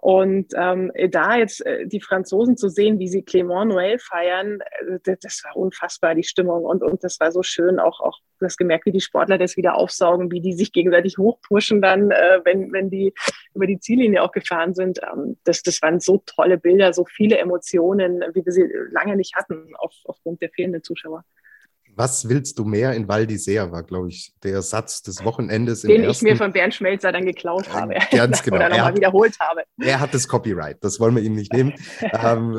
Und ähm, da jetzt äh, die Franzosen zu sehen, wie sie Clément Noël feiern, äh, das, war unfassbar, die Stimmung. Und, und das war so schön, auch, auch du hast gemerkt, wie die Sportler das wieder aufsaugen, wie die sich gegenseitig hochpushen dann, äh, wenn, wenn die über die Ziellinie auch gefahren sind. Ähm, das, das waren so tolle Bilder, so viele Emotionen, wie wir sie lange nicht hatten, auf, aufgrund der fehlenden Zuschauer. Was willst du mehr in Val d'Isère, war, glaube ich, der Satz des Wochenendes. Den ich mir von Bernd Schmelzer dann geklaut habe. Ganz genau. Oder nochmal wiederholt habe. Er hat das Copyright, das wollen wir ihm nicht nehmen. ähm,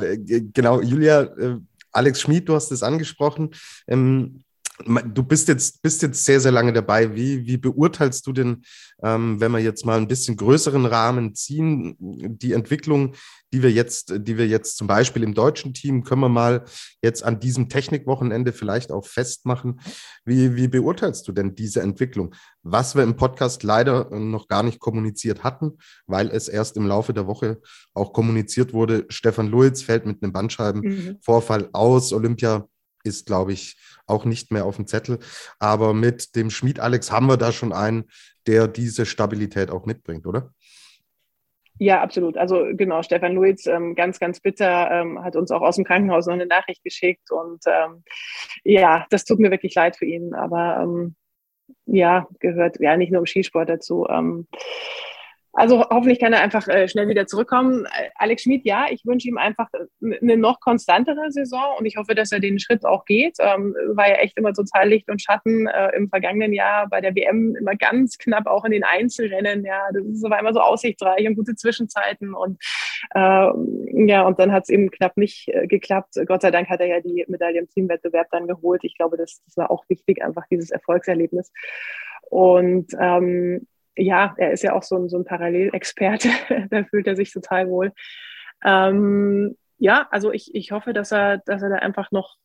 genau, Julia, äh, Alex Schmid, du hast es angesprochen. Ähm, du bist jetzt, bist jetzt sehr, sehr lange dabei. Wie, wie beurteilst du denn, ähm, wenn wir jetzt mal ein bisschen größeren Rahmen ziehen, die Entwicklung, die wir jetzt, die wir jetzt zum Beispiel im deutschen Team, können wir mal jetzt an diesem Technikwochenende vielleicht auch festmachen. Wie, wie beurteilst du denn diese Entwicklung? Was wir im Podcast leider noch gar nicht kommuniziert hatten, weil es erst im Laufe der Woche auch kommuniziert wurde. Stefan Luiz fällt mit einem Bandscheibenvorfall mhm. aus. Olympia ist, glaube ich, auch nicht mehr auf dem Zettel. Aber mit dem Schmied Alex haben wir da schon einen, der diese Stabilität auch mitbringt, oder? Ja, absolut. Also genau, Stefan Luiz, ähm, ganz, ganz bitter, ähm, hat uns auch aus dem Krankenhaus noch eine Nachricht geschickt. Und ähm, ja, das tut mir wirklich leid für ihn. Aber ähm, ja, gehört ja nicht nur im Skisport dazu. Also hoffentlich kann er einfach äh, schnell wieder zurückkommen. Äh, Alex Schmid, ja, ich wünsche ihm einfach eine noch konstantere Saison und ich hoffe, dass er den Schritt auch geht. Ähm, war ja echt immer total Licht und Schatten äh, im vergangenen Jahr bei der WM immer ganz knapp auch in den Einzelrennen. Ja, das war immer so aussichtsreich und gute Zwischenzeiten und äh, ja, und dann hat es eben knapp nicht äh, geklappt. Gott sei Dank hat er ja die Medaille im Teamwettbewerb dann geholt. Ich glaube, das, das war auch wichtig, einfach dieses Erfolgserlebnis. Und ähm, ja, er ist ja auch so ein, so ein Parallelexperte, da fühlt er sich total wohl. Ähm, ja, also ich, ich hoffe, dass er, dass er da einfach noch,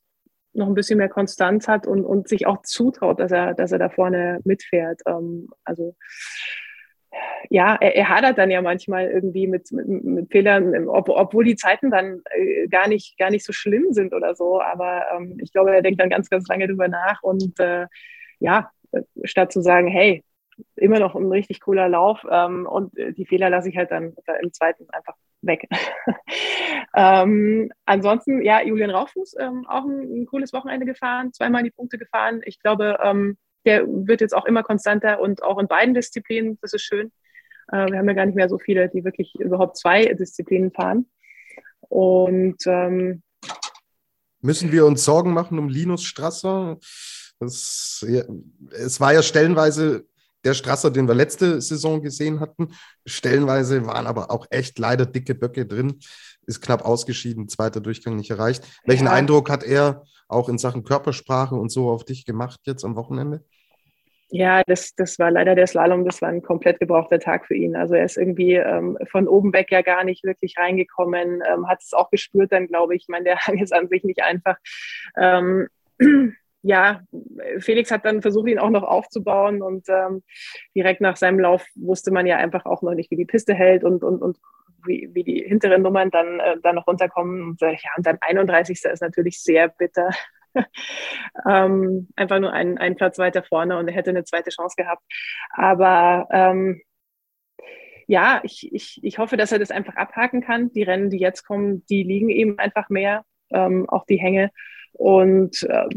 noch ein bisschen mehr Konstanz hat und, und sich auch zutraut, dass er, dass er da vorne mitfährt. Ähm, also ja, er, er hadert dann ja manchmal irgendwie mit, mit, mit Fehlern, ob, obwohl die Zeiten dann äh, gar, nicht, gar nicht so schlimm sind oder so. Aber ähm, ich glaube, er denkt dann ganz, ganz lange drüber nach und äh, ja, statt zu sagen, hey, immer noch ein richtig cooler Lauf ähm, und äh, die Fehler lasse ich halt dann im zweiten einfach weg. ähm, ansonsten, ja, Julian Raufuß, ähm, auch ein, ein, cooles Wochenende gefahren, zweimal die Punkte gefahren. Ich glaube, ähm, der wird jetzt auch immer konstanter und auch in beiden Disziplinen, das ist schön. Äh, wir haben ja gar nicht mehr so viele, die wirklich überhaupt zwei Disziplinen fahren. Und ähm, müssen wir uns Sorgen machen um Linus Strasser? Das, ja, es war ja stellenweise der Strasser, den wir letzte Saison gesehen hatten. Stellenweise waren aber auch echt leider dicke Böcke drin. Ist knapp ausgeschieden, zweiter Durchgang nicht erreicht. Welchen ja. Eindruck hat er auch in Sachen Körpersprache und so auf dich gemacht jetzt am Wochenende? Ja, das, das war leider der Slalom, das war ein komplett gebrauchter Tag für ihn. Also er ist irgendwie ähm, von oben weg ja gar nicht wirklich reingekommen, ähm, hat es auch gespürt dann, glaube ich. Ich meine, der Hang ist an sich nicht einfach. Ähm, ja, Felix hat dann versucht, ihn auch noch aufzubauen und ähm, direkt nach seinem Lauf wusste man ja einfach auch noch nicht, wie die Piste hält und, und, und wie, wie die hinteren Nummern dann, äh, dann noch runterkommen. Und, äh, ja, und dann 31. ist natürlich sehr bitter. ähm, einfach nur einen, einen Platz weiter vorne und er hätte eine zweite Chance gehabt. Aber ähm, ja, ich, ich, ich hoffe, dass er das einfach abhaken kann. Die Rennen, die jetzt kommen, die liegen eben einfach mehr, ähm, auch die Hänge. Und äh,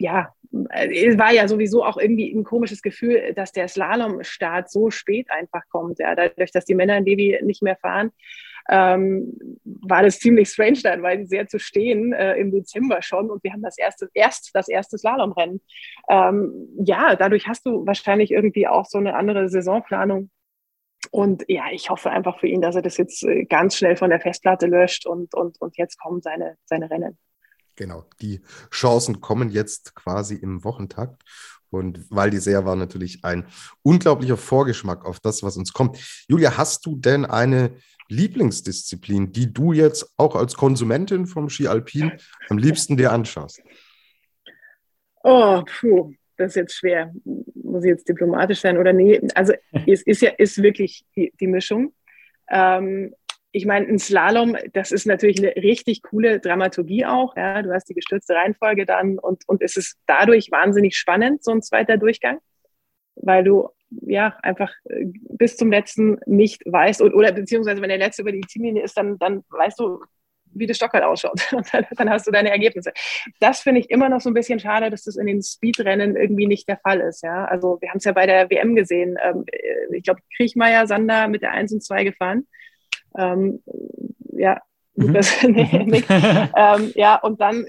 ja, es war ja sowieso auch irgendwie ein komisches Gefühl, dass der Slalomstart so spät einfach kommt. Ja, dadurch, dass die Männer in Levi nicht mehr fahren, ähm, war das ziemlich strange dann, weil sehr zu stehen äh, im Dezember schon und wir haben das erste, erst das erste Slalomrennen. Ähm, ja, dadurch hast du wahrscheinlich irgendwie auch so eine andere Saisonplanung. Und ja, ich hoffe einfach für ihn, dass er das jetzt äh, ganz schnell von der Festplatte löscht und, und, und jetzt kommen seine, seine Rennen. Genau, die Chancen kommen jetzt quasi im Wochentakt. Und Val d'Isère war natürlich ein unglaublicher Vorgeschmack auf das, was uns kommt. Julia, hast du denn eine Lieblingsdisziplin, die du jetzt auch als Konsumentin vom Ski Alpin am liebsten dir anschaust? Oh, puh, das ist jetzt schwer. Muss ich jetzt diplomatisch sein oder nee? Also es ist ja ist wirklich die, die Mischung. Ähm, ich meine, ein Slalom, das ist natürlich eine richtig coole Dramaturgie auch. Ja? Du hast die gestürzte Reihenfolge dann und, und es ist dadurch wahnsinnig spannend, so ein zweiter Durchgang, weil du ja einfach äh, bis zum letzten nicht weißt oder, oder beziehungsweise wenn der letzte über die Ziellinie ist, dann, dann weißt du, wie das Stock halt ausschaut. Und dann, dann hast du deine Ergebnisse. Das finde ich immer noch so ein bisschen schade, dass das in den Speedrennen irgendwie nicht der Fall ist. Ja, also wir haben es ja bei der WM gesehen. Ähm, äh, ich glaube, Kriechmeier, Sander mit der 1 und 2 gefahren. Ähm, ja, Mhm. Das, nee, nee. ähm, ja, und dann,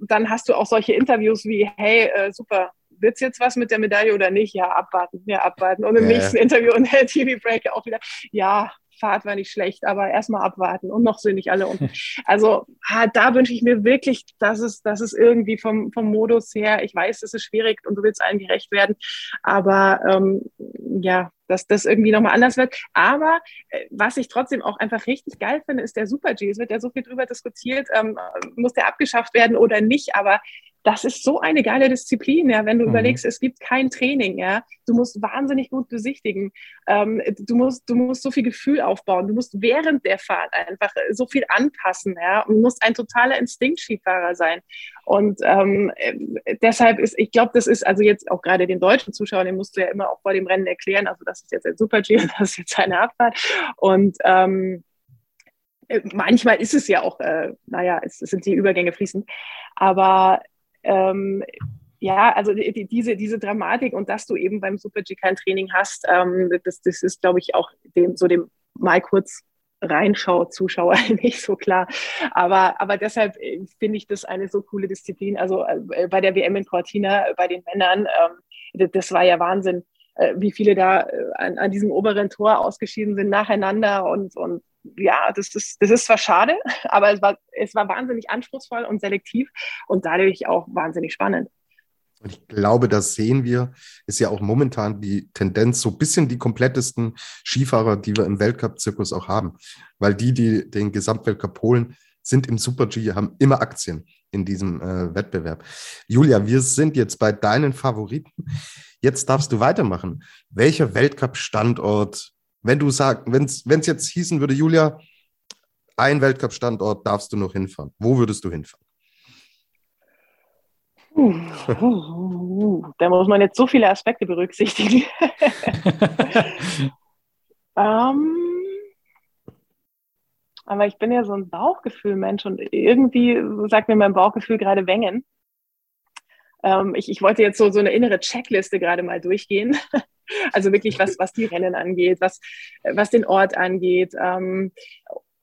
dann hast du auch solche Interviews wie, hey, äh, super, wird's jetzt was mit der Medaille oder nicht? Ja, abwarten, ja, abwarten. Und im ja, nächsten Interview und der TV-Break auch wieder, ja, Fahrt war nicht schlecht, aber erstmal abwarten und noch sind nicht alle unten. Also ah, da wünsche ich mir wirklich, dass es, dass es irgendwie vom, vom Modus her, ich weiß, es ist schwierig und du willst allen gerecht werden, aber ähm, ja, dass das irgendwie nochmal anders wird. Aber äh, was ich trotzdem auch einfach richtig geil finde, ist der Super G. Es wird ja so viel drüber diskutiert, ähm, muss der abgeschafft werden oder nicht, aber das ist so eine geile Disziplin, ja, wenn du mhm. überlegst, es gibt kein Training, ja. Du musst wahnsinnig gut besichtigen. Ähm, du musst, du musst so viel Gefühl aufbauen. Du musst während der Fahrt einfach so viel anpassen, ja. Und du musst ein totaler Instinktskifahrer sein. Und ähm, deshalb ist, ich glaube, das ist also jetzt auch gerade den deutschen Zuschauern, den musst du ja immer auch vor dem Rennen erklären. Also das ist jetzt ein Super G und das ist jetzt eine Abfahrt. Und ähm, manchmal ist es ja auch, äh, naja, es, es sind die Übergänge fließend. Aber ähm, ja, also die, diese, diese Dramatik und dass du eben beim Super-G kein Training hast, ähm, das, das ist, glaube ich, auch dem, so dem mal kurz reinschaut, Zuschauer nicht so klar. Aber, aber deshalb äh, finde ich das eine so coole Disziplin. Also äh, bei der WM in Cortina, bei den Männern, ähm, das war ja Wahnsinn, äh, wie viele da äh, an, an diesem oberen Tor ausgeschieden sind nacheinander und, und ja, das ist, das ist zwar schade, aber es war, es war wahnsinnig anspruchsvoll und selektiv und dadurch auch wahnsinnig spannend. Und ich glaube, das sehen wir, ist ja auch momentan die Tendenz, so ein bisschen die komplettesten Skifahrer, die wir im Weltcup-Zirkus auch haben. Weil die, die den Gesamtweltcup holen, sind im Super-G, haben immer Aktien in diesem äh, Wettbewerb. Julia, wir sind jetzt bei deinen Favoriten. Jetzt darfst du weitermachen. Welcher Weltcup-Standort wenn du sagst, wenn es jetzt hießen würde, Julia, ein Weltcup-Standort darfst du noch hinfahren. Wo würdest du hinfahren? da muss man jetzt so viele Aspekte berücksichtigen. ähm, aber ich bin ja so ein Bauchgefühl-Mensch und irgendwie sagt mir mein Bauchgefühl gerade Wengen. Ähm, ich, ich wollte jetzt so, so eine innere Checkliste gerade mal durchgehen. Also wirklich, was, was die Rennen angeht, was, was den Ort angeht. Ähm,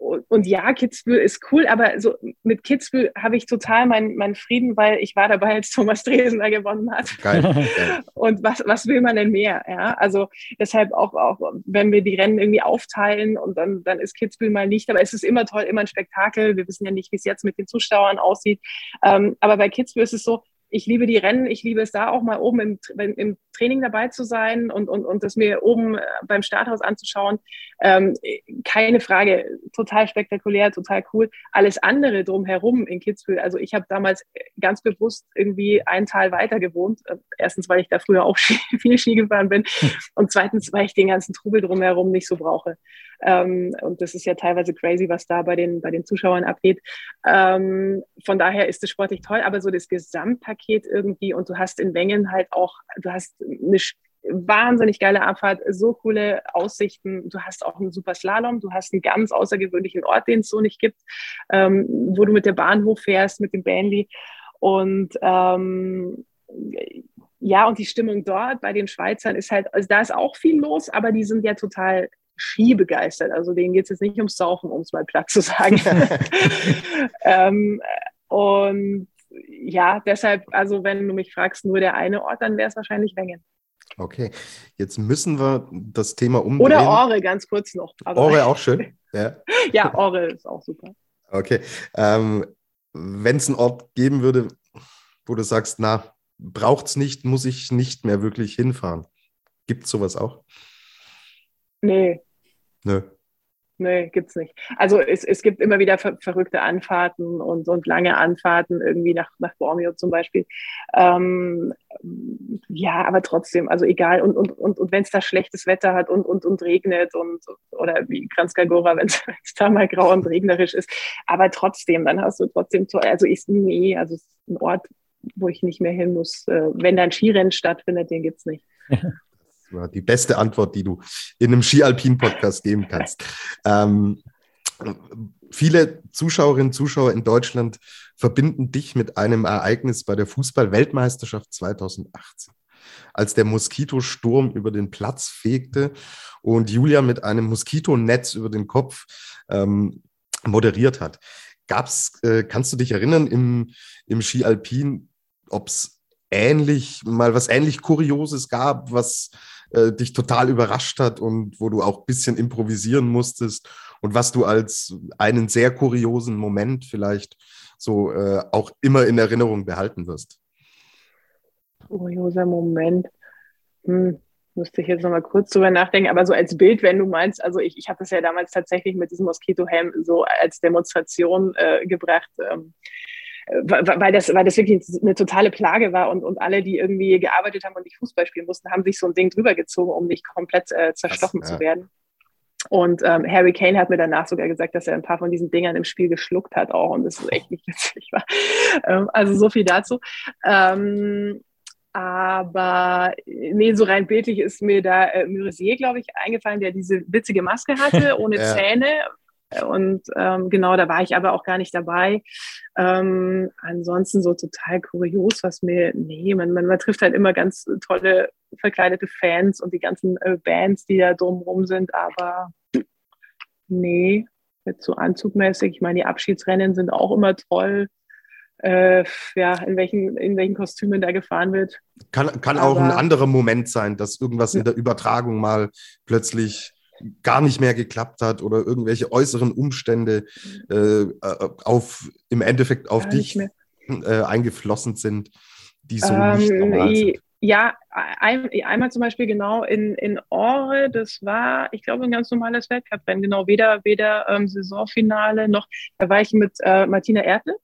und ja, Kitzbühel ist cool, aber so mit Kitzbühel habe ich total meinen mein Frieden, weil ich war dabei, als Thomas Dresner gewonnen hat. Geil. Und was, was will man denn mehr? Ja, also deshalb auch, auch, wenn wir die Rennen irgendwie aufteilen und dann, dann ist Kitzbühel mal nicht, aber es ist immer toll, immer ein Spektakel. Wir wissen ja nicht, wie es jetzt mit den Zuschauern aussieht. Ähm, aber bei Kitzbühel ist es so, ich liebe die Rennen, ich liebe es da auch mal oben im, im Training dabei zu sein und, und, und das mir oben äh, beim Starthaus anzuschauen. Ähm, keine Frage, total spektakulär, total cool. Alles andere drumherum in Kitzbühel, also ich habe damals ganz bewusst irgendwie ein Tal weiter gewohnt. Äh, erstens, weil ich da früher auch viel Ski gefahren bin und zweitens, weil ich den ganzen Trubel drumherum nicht so brauche. Ähm, und das ist ja teilweise crazy, was da bei den, bei den Zuschauern abgeht. Ähm, von daher ist es sportlich toll, aber so das Gesamtpaket irgendwie und du hast in Wengen halt auch, du hast eine wahnsinnig geile Abfahrt, so coole Aussichten. Du hast auch einen super Slalom, du hast einen ganz außergewöhnlichen Ort, den es so nicht gibt, ähm, wo du mit der Bahn hochfährst, mit dem Bandy. Und ähm, ja, und die Stimmung dort bei den Schweizern ist halt, also da ist auch viel los, aber die sind ja total skibegeistert. Also denen geht es jetzt nicht ums Saufen, um es mal platt zu sagen. ähm, und ja, deshalb, also wenn du mich fragst, nur der eine Ort, dann wäre es wahrscheinlich Wengen. Okay, jetzt müssen wir das Thema umdrehen. Oder Ore, ganz kurz noch. Ore auch schön. Ja, ja Ore ist auch super. Okay, ähm, wenn es einen Ort geben würde, wo du sagst, na, braucht es nicht, muss ich nicht mehr wirklich hinfahren. Gibt es sowas auch? Nee. Nö. Nee, gibt's nicht. Also es, es gibt immer wieder ver verrückte Anfahrten und, und lange Anfahrten, irgendwie nach, nach Bormio zum Beispiel. Ähm, ja, aber trotzdem, also egal. Und, und, und, und wenn es da schlechtes Wetter hat und, und, und regnet und oder wie Kranzkagora, wenn es da mal grau und regnerisch ist. Aber trotzdem, dann hast du trotzdem, also ich, nee, also es ist ein Ort, wo ich nicht mehr hin muss. Äh, wenn da ein Skirennen stattfindet, den gibt's nicht. war die beste Antwort, die du in einem Ski-Alpin-Podcast geben kannst. Ähm, viele Zuschauerinnen und Zuschauer in Deutschland verbinden dich mit einem Ereignis bei der Fußball-Weltmeisterschaft 2018 als der Moskitosturm über den Platz fegte und Julia mit einem Moskitonetz über den Kopf ähm, moderiert hat. Gab's, äh, kannst du dich erinnern, im, im Ski Alpin, ob es ähnlich, mal was ähnlich Kurioses gab, was äh, dich total überrascht hat und wo du auch ein bisschen improvisieren musstest und was du als einen sehr kuriosen Moment vielleicht so äh, auch immer in Erinnerung behalten wirst? Kurioser Moment. Hm, müsste ich jetzt nochmal kurz drüber nachdenken, aber so als Bild, wenn du meinst, also ich, ich habe das ja damals tatsächlich mit diesem Moskitohelm so als Demonstration äh, gebracht. Ähm, weil das, weil das wirklich eine totale Plage war und, und alle, die irgendwie gearbeitet haben und nicht Fußball spielen mussten, haben sich so ein Ding drüber gezogen, um nicht komplett äh, zerstochen ja. zu werden. Und ähm, Harry Kane hat mir danach sogar gesagt, dass er ein paar von diesen Dingern im Spiel geschluckt hat auch und das ist echt nicht witzig war. Ähm, also so viel dazu. Ähm, aber nee, so rein bildlich ist mir da äh, Murisier, glaube ich, eingefallen, der diese witzige Maske hatte, ohne ja. Zähne. Und ähm, genau, da war ich aber auch gar nicht dabei. Ähm, ansonsten so total kurios, was mir, nee, man, man, man trifft halt immer ganz tolle verkleidete Fans und die ganzen äh, Bands, die da drumherum sind, aber nee, jetzt so anzugmäßig. Ich meine, die Abschiedsrennen sind auch immer toll äh, ja, in welchen, in welchen Kostümen da gefahren wird. Kann, kann auch ein anderer Moment sein, dass irgendwas in der Übertragung mal plötzlich gar nicht mehr geklappt hat oder irgendwelche äußeren Umstände äh, auf im Endeffekt auf gar dich äh, eingeflossen sind, die so ähm, nicht normal sind. Ja, ein, einmal zum Beispiel genau in, in Ore, das war, ich glaube, ein ganz normales Weltcuprennen, genau, weder, weder ähm, Saisonfinale noch, da war ich mit äh, Martina Erdle,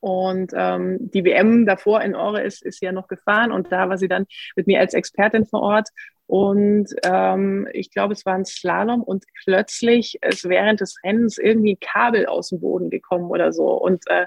und ähm, die WM davor in Ore ist, ist ja noch gefahren und da war sie dann mit mir als Expertin vor Ort. Und ähm, ich glaube, es war ein Slalom und plötzlich ist während des Rennens irgendwie ein Kabel aus dem Boden gekommen oder so. Und äh,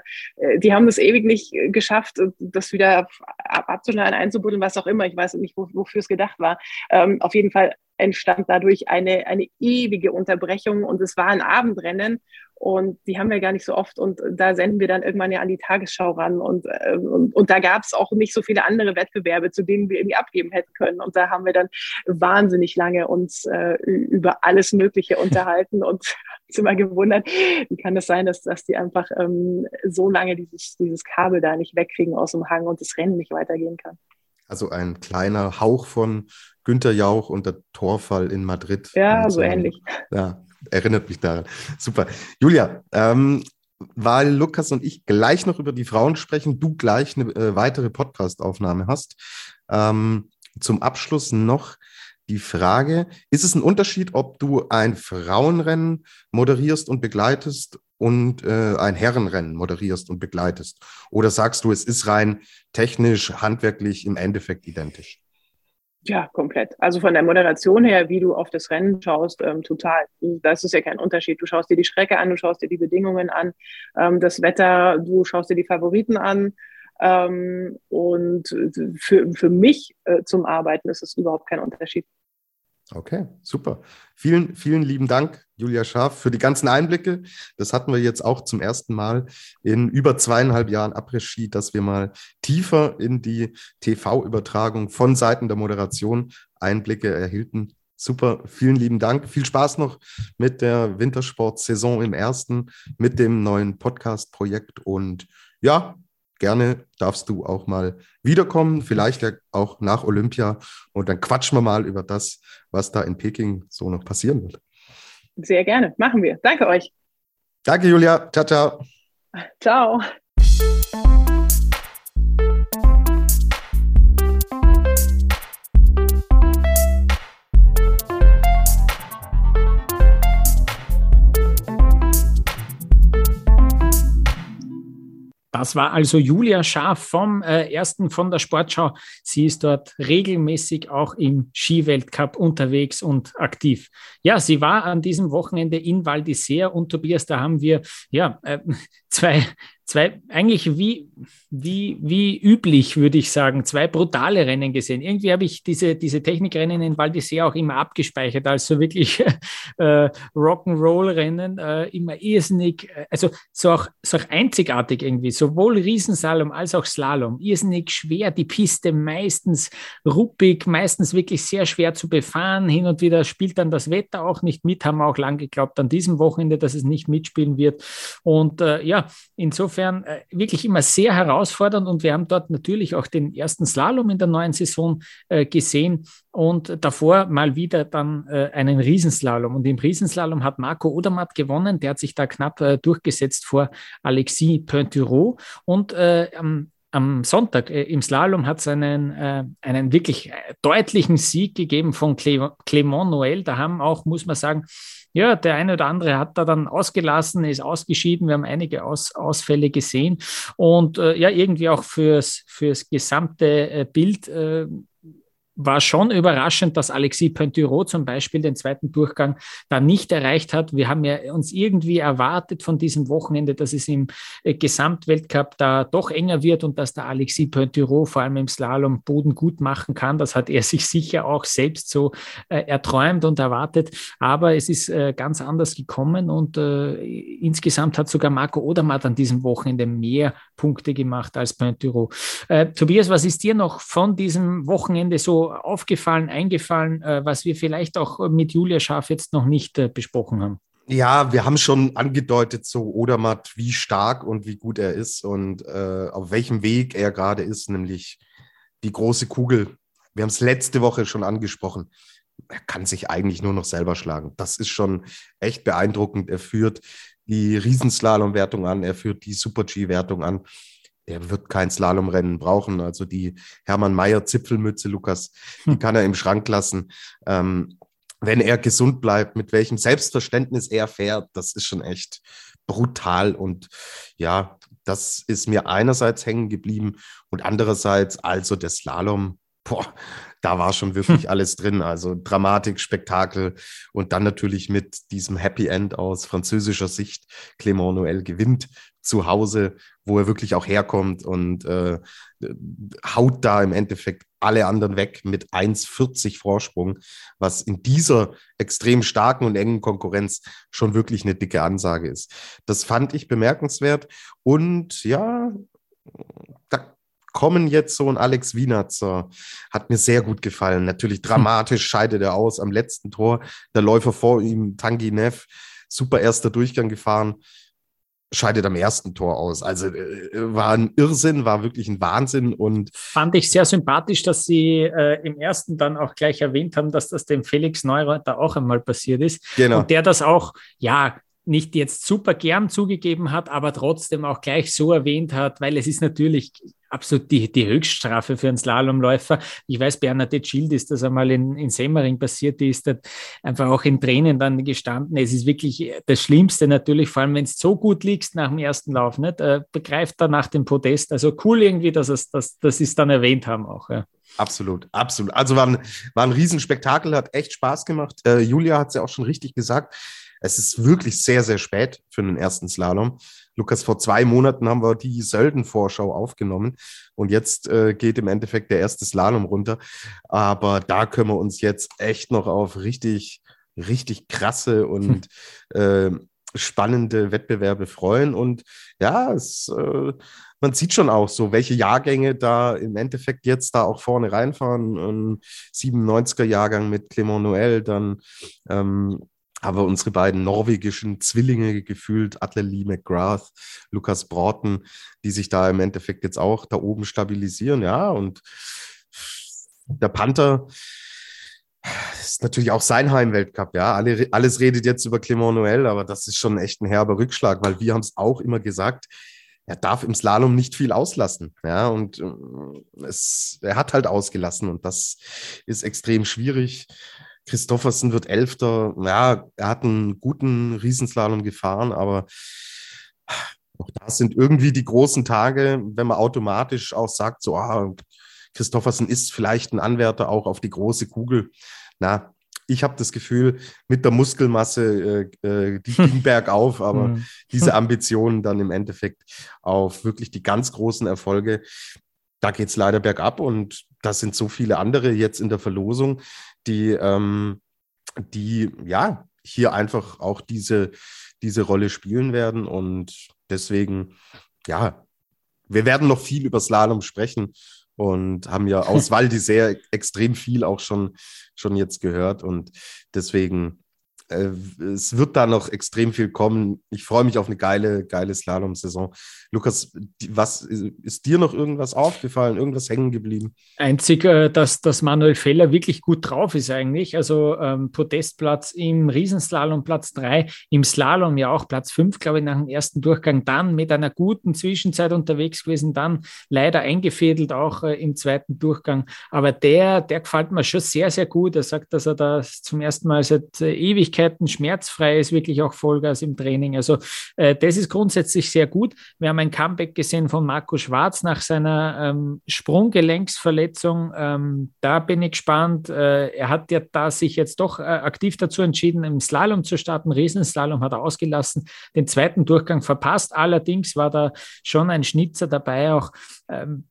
die haben das ewig nicht geschafft, das wieder abzuschneiden, einzubuddeln, was auch immer. Ich weiß nicht, wofür es gedacht war. Ähm, auf jeden Fall entstand dadurch eine, eine ewige Unterbrechung und es war ein Abendrennen und die haben wir gar nicht so oft. Und da senden wir dann irgendwann ja an die Tagesschau ran. Und, äh, und, und, da gab es auch nicht so viele andere Wettbewerbe, zu denen wir irgendwie abgeben hätten können. Und da haben wir dann wahnsinnig lange uns äh, über alles Mögliche unterhalten und uns immer gewundert, wie kann es das sein, dass, dass die einfach ähm, so lange dieses, dieses Kabel da nicht wegkriegen aus dem Hang und das Rennen nicht weitergehen kann. Also ein kleiner Hauch von Günter Jauch und der Torfall in Madrid. Ja, so ähnlich. Ja, erinnert mich daran. Super. Julia, ähm, weil Lukas und ich gleich noch über die Frauen sprechen, du gleich eine äh, weitere Podcast-Aufnahme hast. Ähm, zum Abschluss noch die Frage, ist es ein Unterschied, ob du ein Frauenrennen moderierst und begleitest und äh, ein Herrenrennen moderierst und begleitest? Oder sagst du, es ist rein technisch, handwerklich im Endeffekt identisch? Ja, komplett. Also von der Moderation her, wie du auf das Rennen schaust, ähm, total. Das ist ja kein Unterschied. Du schaust dir die Strecke an, du schaust dir die Bedingungen an, ähm, das Wetter, du schaust dir die Favoriten an. Ähm, und für, für mich äh, zum Arbeiten ist es überhaupt kein Unterschied. Okay, super. Vielen, vielen lieben Dank, Julia Scharf, für die ganzen Einblicke. Das hatten wir jetzt auch zum ersten Mal in über zweieinhalb Jahren Après-Ski, dass wir mal tiefer in die TV-Übertragung von Seiten der Moderation Einblicke erhielten. Super, vielen lieben Dank. Viel Spaß noch mit der Wintersport-Saison im ersten, mit dem neuen Podcast-Projekt und ja, gerne darfst du auch mal wiederkommen, vielleicht ja auch nach Olympia und dann quatschen wir mal über das, was da in Peking so noch passieren wird. Sehr gerne, machen wir. Danke euch. Danke, Julia. Ciao, ciao. Ciao. Das war also Julia Scharf vom äh, ersten von der Sportschau. Sie ist dort regelmäßig auch im Skiweltcup unterwegs und aktiv. Ja, sie war an diesem Wochenende in Val d'Isère und Tobias, da haben wir ja äh, zwei zwei, eigentlich wie, wie, wie üblich, würde ich sagen, zwei brutale Rennen gesehen. Irgendwie habe ich diese, diese Technikrennen in Val d'Isère auch immer abgespeichert, als so wirklich äh, Rock'n'Roll-Rennen, äh, immer irrsinnig, äh, also so auch, so auch einzigartig irgendwie, sowohl Riesenslalom als auch Slalom, irrsinnig schwer, die Piste meistens ruppig, meistens wirklich sehr schwer zu befahren, hin und wieder spielt dann das Wetter auch nicht mit, haben wir auch lang geglaubt an diesem Wochenende, dass es nicht mitspielen wird. Und äh, ja, insofern äh, wirklich immer sehr herausfordernd. Und wir haben dort natürlich auch den ersten Slalom in der neuen Saison äh, gesehen und davor mal wieder dann äh, einen Riesenslalom. Und im Riesenslalom hat Marco Odermatt gewonnen, der hat sich da knapp äh, durchgesetzt vor Alexis Pointureau und äh, am am Sonntag äh, im Slalom hat es einen, äh, einen wirklich deutlichen Sieg gegeben von Cle Clement Noël. Da haben auch, muss man sagen, ja, der eine oder andere hat da dann ausgelassen, ist ausgeschieden. Wir haben einige Aus, Ausfälle gesehen und äh, ja, irgendwie auch fürs, fürs gesamte äh, Bild äh, war schon überraschend, dass Alexis Pointureau zum Beispiel den zweiten Durchgang da nicht erreicht hat. Wir haben ja uns irgendwie erwartet von diesem Wochenende, dass es im äh, Gesamtweltcup da doch enger wird und dass der Alexis Pointureau vor allem im Slalom Boden gut machen kann. Das hat er sich sicher auch selbst so äh, erträumt und erwartet. Aber es ist äh, ganz anders gekommen und äh, insgesamt hat sogar Marco Odermatt an diesem Wochenende mehr Punkte gemacht als Pointureau. Äh, Tobias, was ist dir noch von diesem Wochenende so aufgefallen, eingefallen, äh, was wir vielleicht auch mit Julia Scharf jetzt noch nicht äh, besprochen haben? Ja, wir haben schon angedeutet, so Odermatt, wie stark und wie gut er ist und äh, auf welchem Weg er gerade ist, nämlich die große Kugel. Wir haben es letzte Woche schon angesprochen. Er kann sich eigentlich nur noch selber schlagen. Das ist schon echt beeindruckend. Er führt die Riesenslalom-Wertung an, er führt die Super-G-Wertung an der wird kein Slalomrennen brauchen. Also die Hermann Mayer Zipfelmütze, Lukas, die kann er im Schrank lassen. Ähm, wenn er gesund bleibt, mit welchem Selbstverständnis er fährt, das ist schon echt brutal. Und ja, das ist mir einerseits hängen geblieben und andererseits also der Slalom. Boah, da war schon wirklich hm. alles drin. Also Dramatik, Spektakel und dann natürlich mit diesem Happy End aus französischer Sicht. Clément Noël gewinnt zu Hause, wo er wirklich auch herkommt und äh, haut da im Endeffekt alle anderen weg mit 1,40 Vorsprung, was in dieser extrem starken und engen Konkurrenz schon wirklich eine dicke Ansage ist. Das fand ich bemerkenswert und ja, da kommen jetzt so ein Alex Wienatzer, hat mir sehr gut gefallen. Natürlich dramatisch scheidet er aus am letzten Tor. Der Läufer vor ihm, Tangi Neff, super erster Durchgang gefahren scheidet am ersten Tor aus. Also äh, war ein Irrsinn, war wirklich ein Wahnsinn und fand ich sehr sympathisch, dass Sie äh, im ersten dann auch gleich erwähnt haben, dass das dem Felix Neureuter auch einmal passiert ist genau. und der das auch ja nicht jetzt super gern zugegeben hat, aber trotzdem auch gleich so erwähnt hat, weil es ist natürlich absolut die, die Höchststrafe für einen Slalomläufer. Ich weiß, Bernadette Schild ist das einmal in, in Semmering passiert, die ist dort einfach auch in Tränen dann gestanden. Es ist wirklich das Schlimmste natürlich, vor allem wenn es so gut liegst nach dem ersten Lauf, nicht? Äh, begreift er nach dem Podest. Also cool irgendwie, dass es, dass, dass sie es dann erwähnt haben auch. Ja. Absolut, absolut. Also war ein, war ein Riesenspektakel, hat echt Spaß gemacht. Äh, Julia hat es ja auch schon richtig gesagt. Es ist wirklich sehr, sehr spät für den ersten Slalom. Lukas, vor zwei Monaten haben wir die Sölden-Vorschau aufgenommen und jetzt äh, geht im Endeffekt der erste Slalom runter. Aber da können wir uns jetzt echt noch auf richtig, richtig krasse und hm. äh, spannende Wettbewerbe freuen. Und ja, es, äh, man sieht schon auch so, welche Jahrgänge da im Endeffekt jetzt da auch vorne reinfahren. Ein 97er Jahrgang mit Clement Noël, dann ähm, aber unsere beiden norwegischen Zwillinge gefühlt, Atle Lee McGrath, Lukas Broughton, die sich da im Endeffekt jetzt auch da oben stabilisieren, ja, und der Panther ist natürlich auch sein Heimweltcup, ja. Alle, alles redet jetzt über Clement Noël, aber das ist schon echt ein herber Rückschlag, weil wir haben es auch immer gesagt, er darf im Slalom nicht viel auslassen. Ja, und äh, es, er hat halt ausgelassen und das ist extrem schwierig. Christoffersen wird Elfter. Ja, er hat einen guten Riesenslalom gefahren, aber auch da sind irgendwie die großen Tage, wenn man automatisch auch sagt, so, ah, Christoffersen ist vielleicht ein Anwärter auch auf die große Kugel. Na, ich habe das Gefühl, mit der Muskelmasse, äh, äh die ging bergauf, aber mhm. diese Ambitionen dann im Endeffekt auf wirklich die ganz großen Erfolge, da geht es leider bergab und da sind so viele andere jetzt in der Verlosung, die, ähm, die ja hier einfach auch diese, diese Rolle spielen werden und deswegen, ja, wir werden noch viel über Slalom sprechen und haben ja aus Waldi sehr extrem viel auch schon, schon jetzt gehört. Und deswegen es wird da noch extrem viel kommen. Ich freue mich auf eine geile, geile Slalom-Saison. Lukas, was ist dir noch irgendwas aufgefallen, irgendwas hängen geblieben? Einzig, äh, dass, dass Manuel Feller wirklich gut drauf ist eigentlich. Also ähm, Podestplatz im Riesenslalom Platz 3, im Slalom ja auch Platz 5, glaube ich, nach dem ersten Durchgang. Dann mit einer guten Zwischenzeit unterwegs gewesen, dann leider eingefädelt auch äh, im zweiten Durchgang. Aber der, der gefällt mir schon sehr, sehr gut. Er sagt, dass er da zum ersten Mal seit äh, Ewigkeit Möglichkeiten, schmerzfrei ist wirklich auch Vollgas im Training. Also äh, das ist grundsätzlich sehr gut. Wir haben ein Comeback gesehen von Marco Schwarz nach seiner ähm, Sprunggelenksverletzung. Ähm, da bin ich gespannt. Äh, er hat ja da sich jetzt doch äh, aktiv dazu entschieden, im Slalom zu starten. Riesenslalom hat er ausgelassen, den zweiten Durchgang verpasst. Allerdings war da schon ein Schnitzer dabei, auch ähm,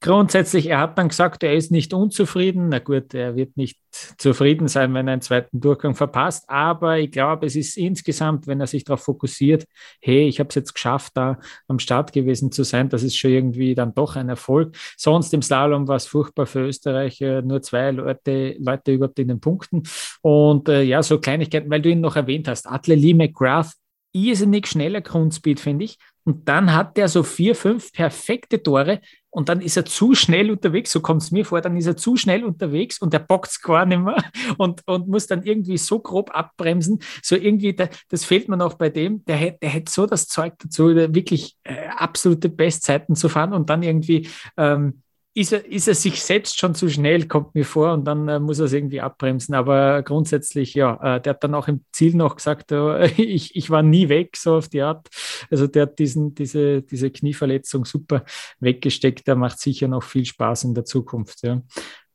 grundsätzlich, er hat dann gesagt, er ist nicht unzufrieden. Na gut, er wird nicht zufrieden sein, wenn er einen zweiten Durchgang verpasst. Aber ich glaube, es ist insgesamt, wenn er sich darauf fokussiert, hey, ich habe es jetzt geschafft, da am Start gewesen zu sein, das ist schon irgendwie dann doch ein Erfolg. Sonst im Slalom war es furchtbar für Österreich, nur zwei Leute, Leute überhaupt in den Punkten. Und äh, ja, so Kleinigkeiten, weil du ihn noch erwähnt hast. Atle Lee McGrath, irrsinnig schneller Grundspeed, finde ich. Und dann hat er so vier, fünf perfekte Tore und dann ist er zu schnell unterwegs, so kommt es mir vor, dann ist er zu schnell unterwegs und er bockt es gar nicht mehr und, und muss dann irgendwie so grob abbremsen. So irgendwie, da, das fehlt mir noch bei dem, der hätte der hätt so das Zeug dazu, wirklich äh, absolute Bestzeiten zu fahren und dann irgendwie ähm, ist er, ist er sich selbst schon zu schnell, kommt mir vor, und dann äh, muss er es irgendwie abbremsen. Aber grundsätzlich, ja, äh, der hat dann auch im Ziel noch gesagt, äh, ich, ich war nie weg, so auf die Art. Also der hat diesen, diese, diese Knieverletzung super weggesteckt. Der macht sicher noch viel Spaß in der Zukunft. Ja.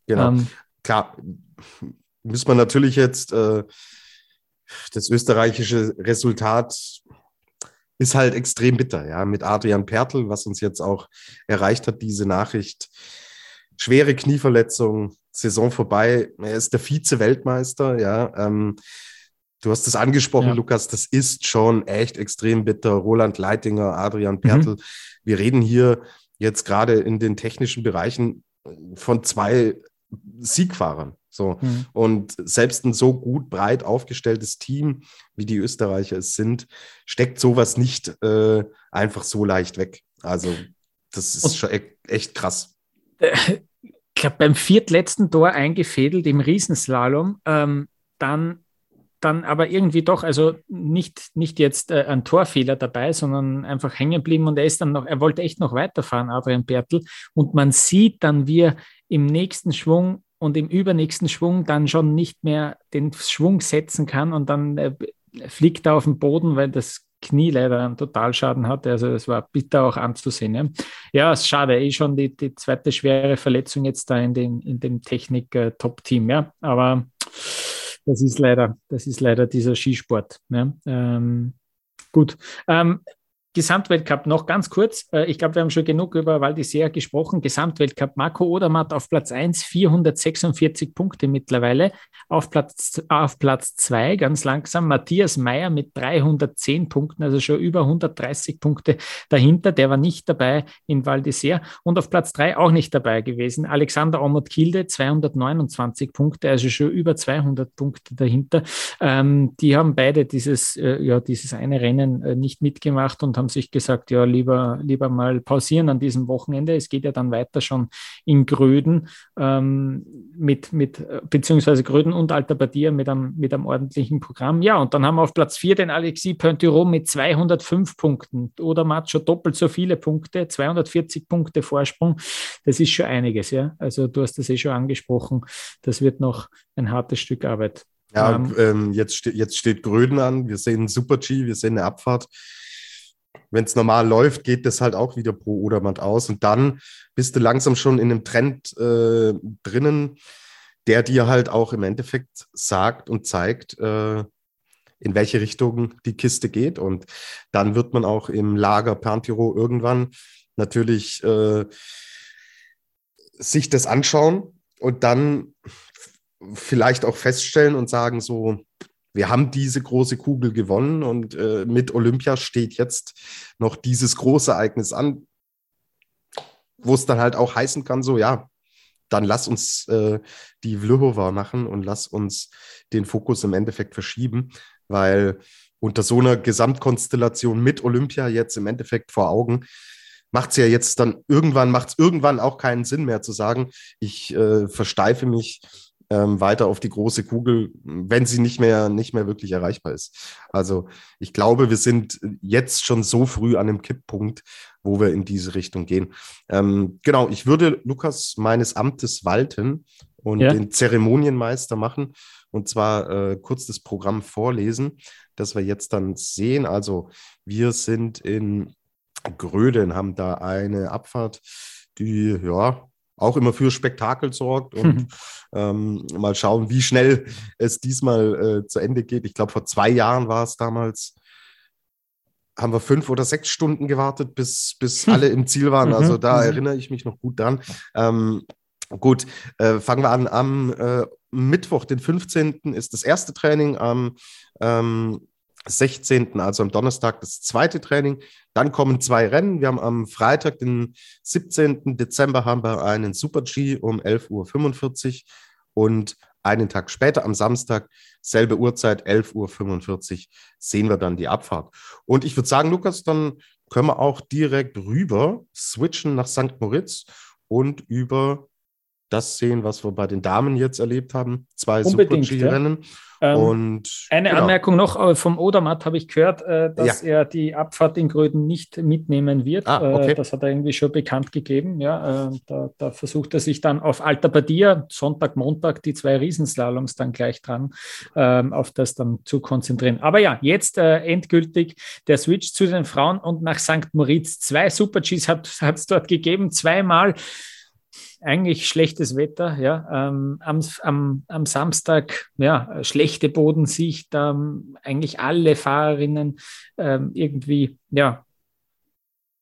Genau. Ähm, Klar, muss man natürlich jetzt äh, das österreichische Resultat ist halt extrem bitter, ja, mit Adrian Pertl, was uns jetzt auch erreicht hat, diese Nachricht. Schwere Knieverletzung, Saison vorbei. Er ist der Vize-Weltmeister, ja. Ähm, du hast es angesprochen, ja. Lukas, das ist schon echt extrem bitter. Roland Leitinger, Adrian Pertl. Mhm. Wir reden hier jetzt gerade in den technischen Bereichen von zwei Siegfahrern. So. Mhm. Und selbst ein so gut breit aufgestelltes Team, wie die Österreicher es sind, steckt sowas nicht äh, einfach so leicht weg. Also, das ist Und, schon e echt krass. Ich glaube, beim viertletzten Tor eingefädelt im Riesenslalom, ähm, dann dann aber irgendwie doch, also nicht, nicht jetzt äh, ein Torfehler dabei, sondern einfach hängen geblieben und er ist dann noch, er wollte echt noch weiterfahren, Adrian Bertel. Und man sieht dann, wie er im nächsten Schwung und im übernächsten Schwung dann schon nicht mehr den Schwung setzen kann und dann äh, fliegt er auf den Boden, weil das Knie leider einen Totalschaden hatte. Also es war bitter auch anzusehen. Ja, ja ist schade, eh schon die, die zweite schwere Verletzung jetzt da in, den, in dem Technik-Top-Team. Ja, aber das ist leider, das ist leider dieser Skisport. Ja. Ähm, gut. Ähm, Gesamtweltcup noch ganz kurz. Äh, ich glaube, wir haben schon genug über Val gesprochen. Gesamtweltcup Marco Odermatt auf Platz 1, 446 Punkte mittlerweile. Auf Platz, auf Platz 2 ganz langsam Matthias Meyer mit 310 Punkten, also schon über 130 Punkte dahinter. Der war nicht dabei in Val. Und auf Platz 3 auch nicht dabei gewesen. Alexander Omot Kilde, 229 Punkte, also schon über 200 Punkte dahinter. Ähm, die haben beide dieses, äh, ja, dieses eine Rennen äh, nicht mitgemacht und haben haben sich gesagt, ja, lieber, lieber mal pausieren an diesem Wochenende. Es geht ja dann weiter schon in Gröden ähm, mit, mit, beziehungsweise Gröden und Alta Badia mit einem, mit einem ordentlichen Programm. Ja, und dann haben wir auf Platz 4 den Alexis Pointureau mit 205 Punkten oder Macho doppelt so viele Punkte, 240 Punkte Vorsprung. Das ist schon einiges, ja. Also du hast das eh schon angesprochen. Das wird noch ein hartes Stück Arbeit. Ja, ähm, ähm jetzt, ste jetzt steht Gröden an. Wir sehen Super G, wir sehen eine Abfahrt wenn es normal läuft, geht das halt auch wieder pro Odermatt aus. Und dann bist du langsam schon in einem Trend äh, drinnen, der dir halt auch im Endeffekt sagt und zeigt, äh, in welche Richtung die Kiste geht. Und dann wird man auch im Lager Perntiro irgendwann natürlich äh, sich das anschauen und dann vielleicht auch feststellen und sagen, so, wir haben diese große Kugel gewonnen und äh, mit Olympia steht jetzt noch dieses große Ereignis an, wo es dann halt auch heißen kann, so ja, dann lass uns äh, die Vlhova machen und lass uns den Fokus im Endeffekt verschieben, weil unter so einer Gesamtkonstellation mit Olympia jetzt im Endeffekt vor Augen macht es ja jetzt dann irgendwann, macht es irgendwann auch keinen Sinn mehr zu sagen, ich äh, versteife mich ähm, weiter auf die große Kugel, wenn sie nicht mehr, nicht mehr wirklich erreichbar ist. Also ich glaube, wir sind jetzt schon so früh an einem Kipppunkt, wo wir in diese Richtung gehen. Ähm, genau, ich würde Lukas meines Amtes walten und ja. den Zeremonienmeister machen und zwar äh, kurz das Programm vorlesen, das wir jetzt dann sehen. Also wir sind in Gröden, haben da eine Abfahrt, die ja auch immer für Spektakel sorgt und mhm. ähm, mal schauen, wie schnell es diesmal äh, zu Ende geht. Ich glaube, vor zwei Jahren war es damals, haben wir fünf oder sechs Stunden gewartet, bis, bis hm. alle im Ziel waren. Also mhm. da mhm. erinnere ich mich noch gut dran. Ähm, gut, äh, fangen wir an. Am äh, Mittwoch, den 15. ist das erste Training. Am ähm, 16., also am Donnerstag, das zweite Training. Dann kommen zwei Rennen. Wir haben am Freitag, den 17. Dezember, haben wir einen Super G um 11.45 Uhr und einen Tag später, am Samstag, selbe Uhrzeit, 11.45 Uhr, sehen wir dann die Abfahrt. Und ich würde sagen, Lukas, dann können wir auch direkt rüber switchen nach St. Moritz und über das sehen, was wir bei den Damen jetzt erlebt haben. Zwei Super-G-Rennen. Ja. Ähm, und eine genau. Anmerkung noch äh, vom Odermatt habe ich gehört, äh, dass ja. er die Abfahrt in Gröden nicht mitnehmen wird. Ah, okay. äh, das hat er irgendwie schon bekannt gegeben. Ja, äh, da, da, versucht er sich dann auf Alta Badia, Sonntag, Montag, die zwei Riesenslaloms dann gleich dran, ähm, auf das dann zu konzentrieren. Aber ja, jetzt äh, endgültig der Switch zu den Frauen und nach St. Moritz. Zwei Super-Gs hat es dort gegeben, zweimal eigentlich schlechtes Wetter, ja. Ähm, am, am, am Samstag, ja, schlechte Bodensicht, ähm, eigentlich alle Fahrerinnen ähm, irgendwie, ja,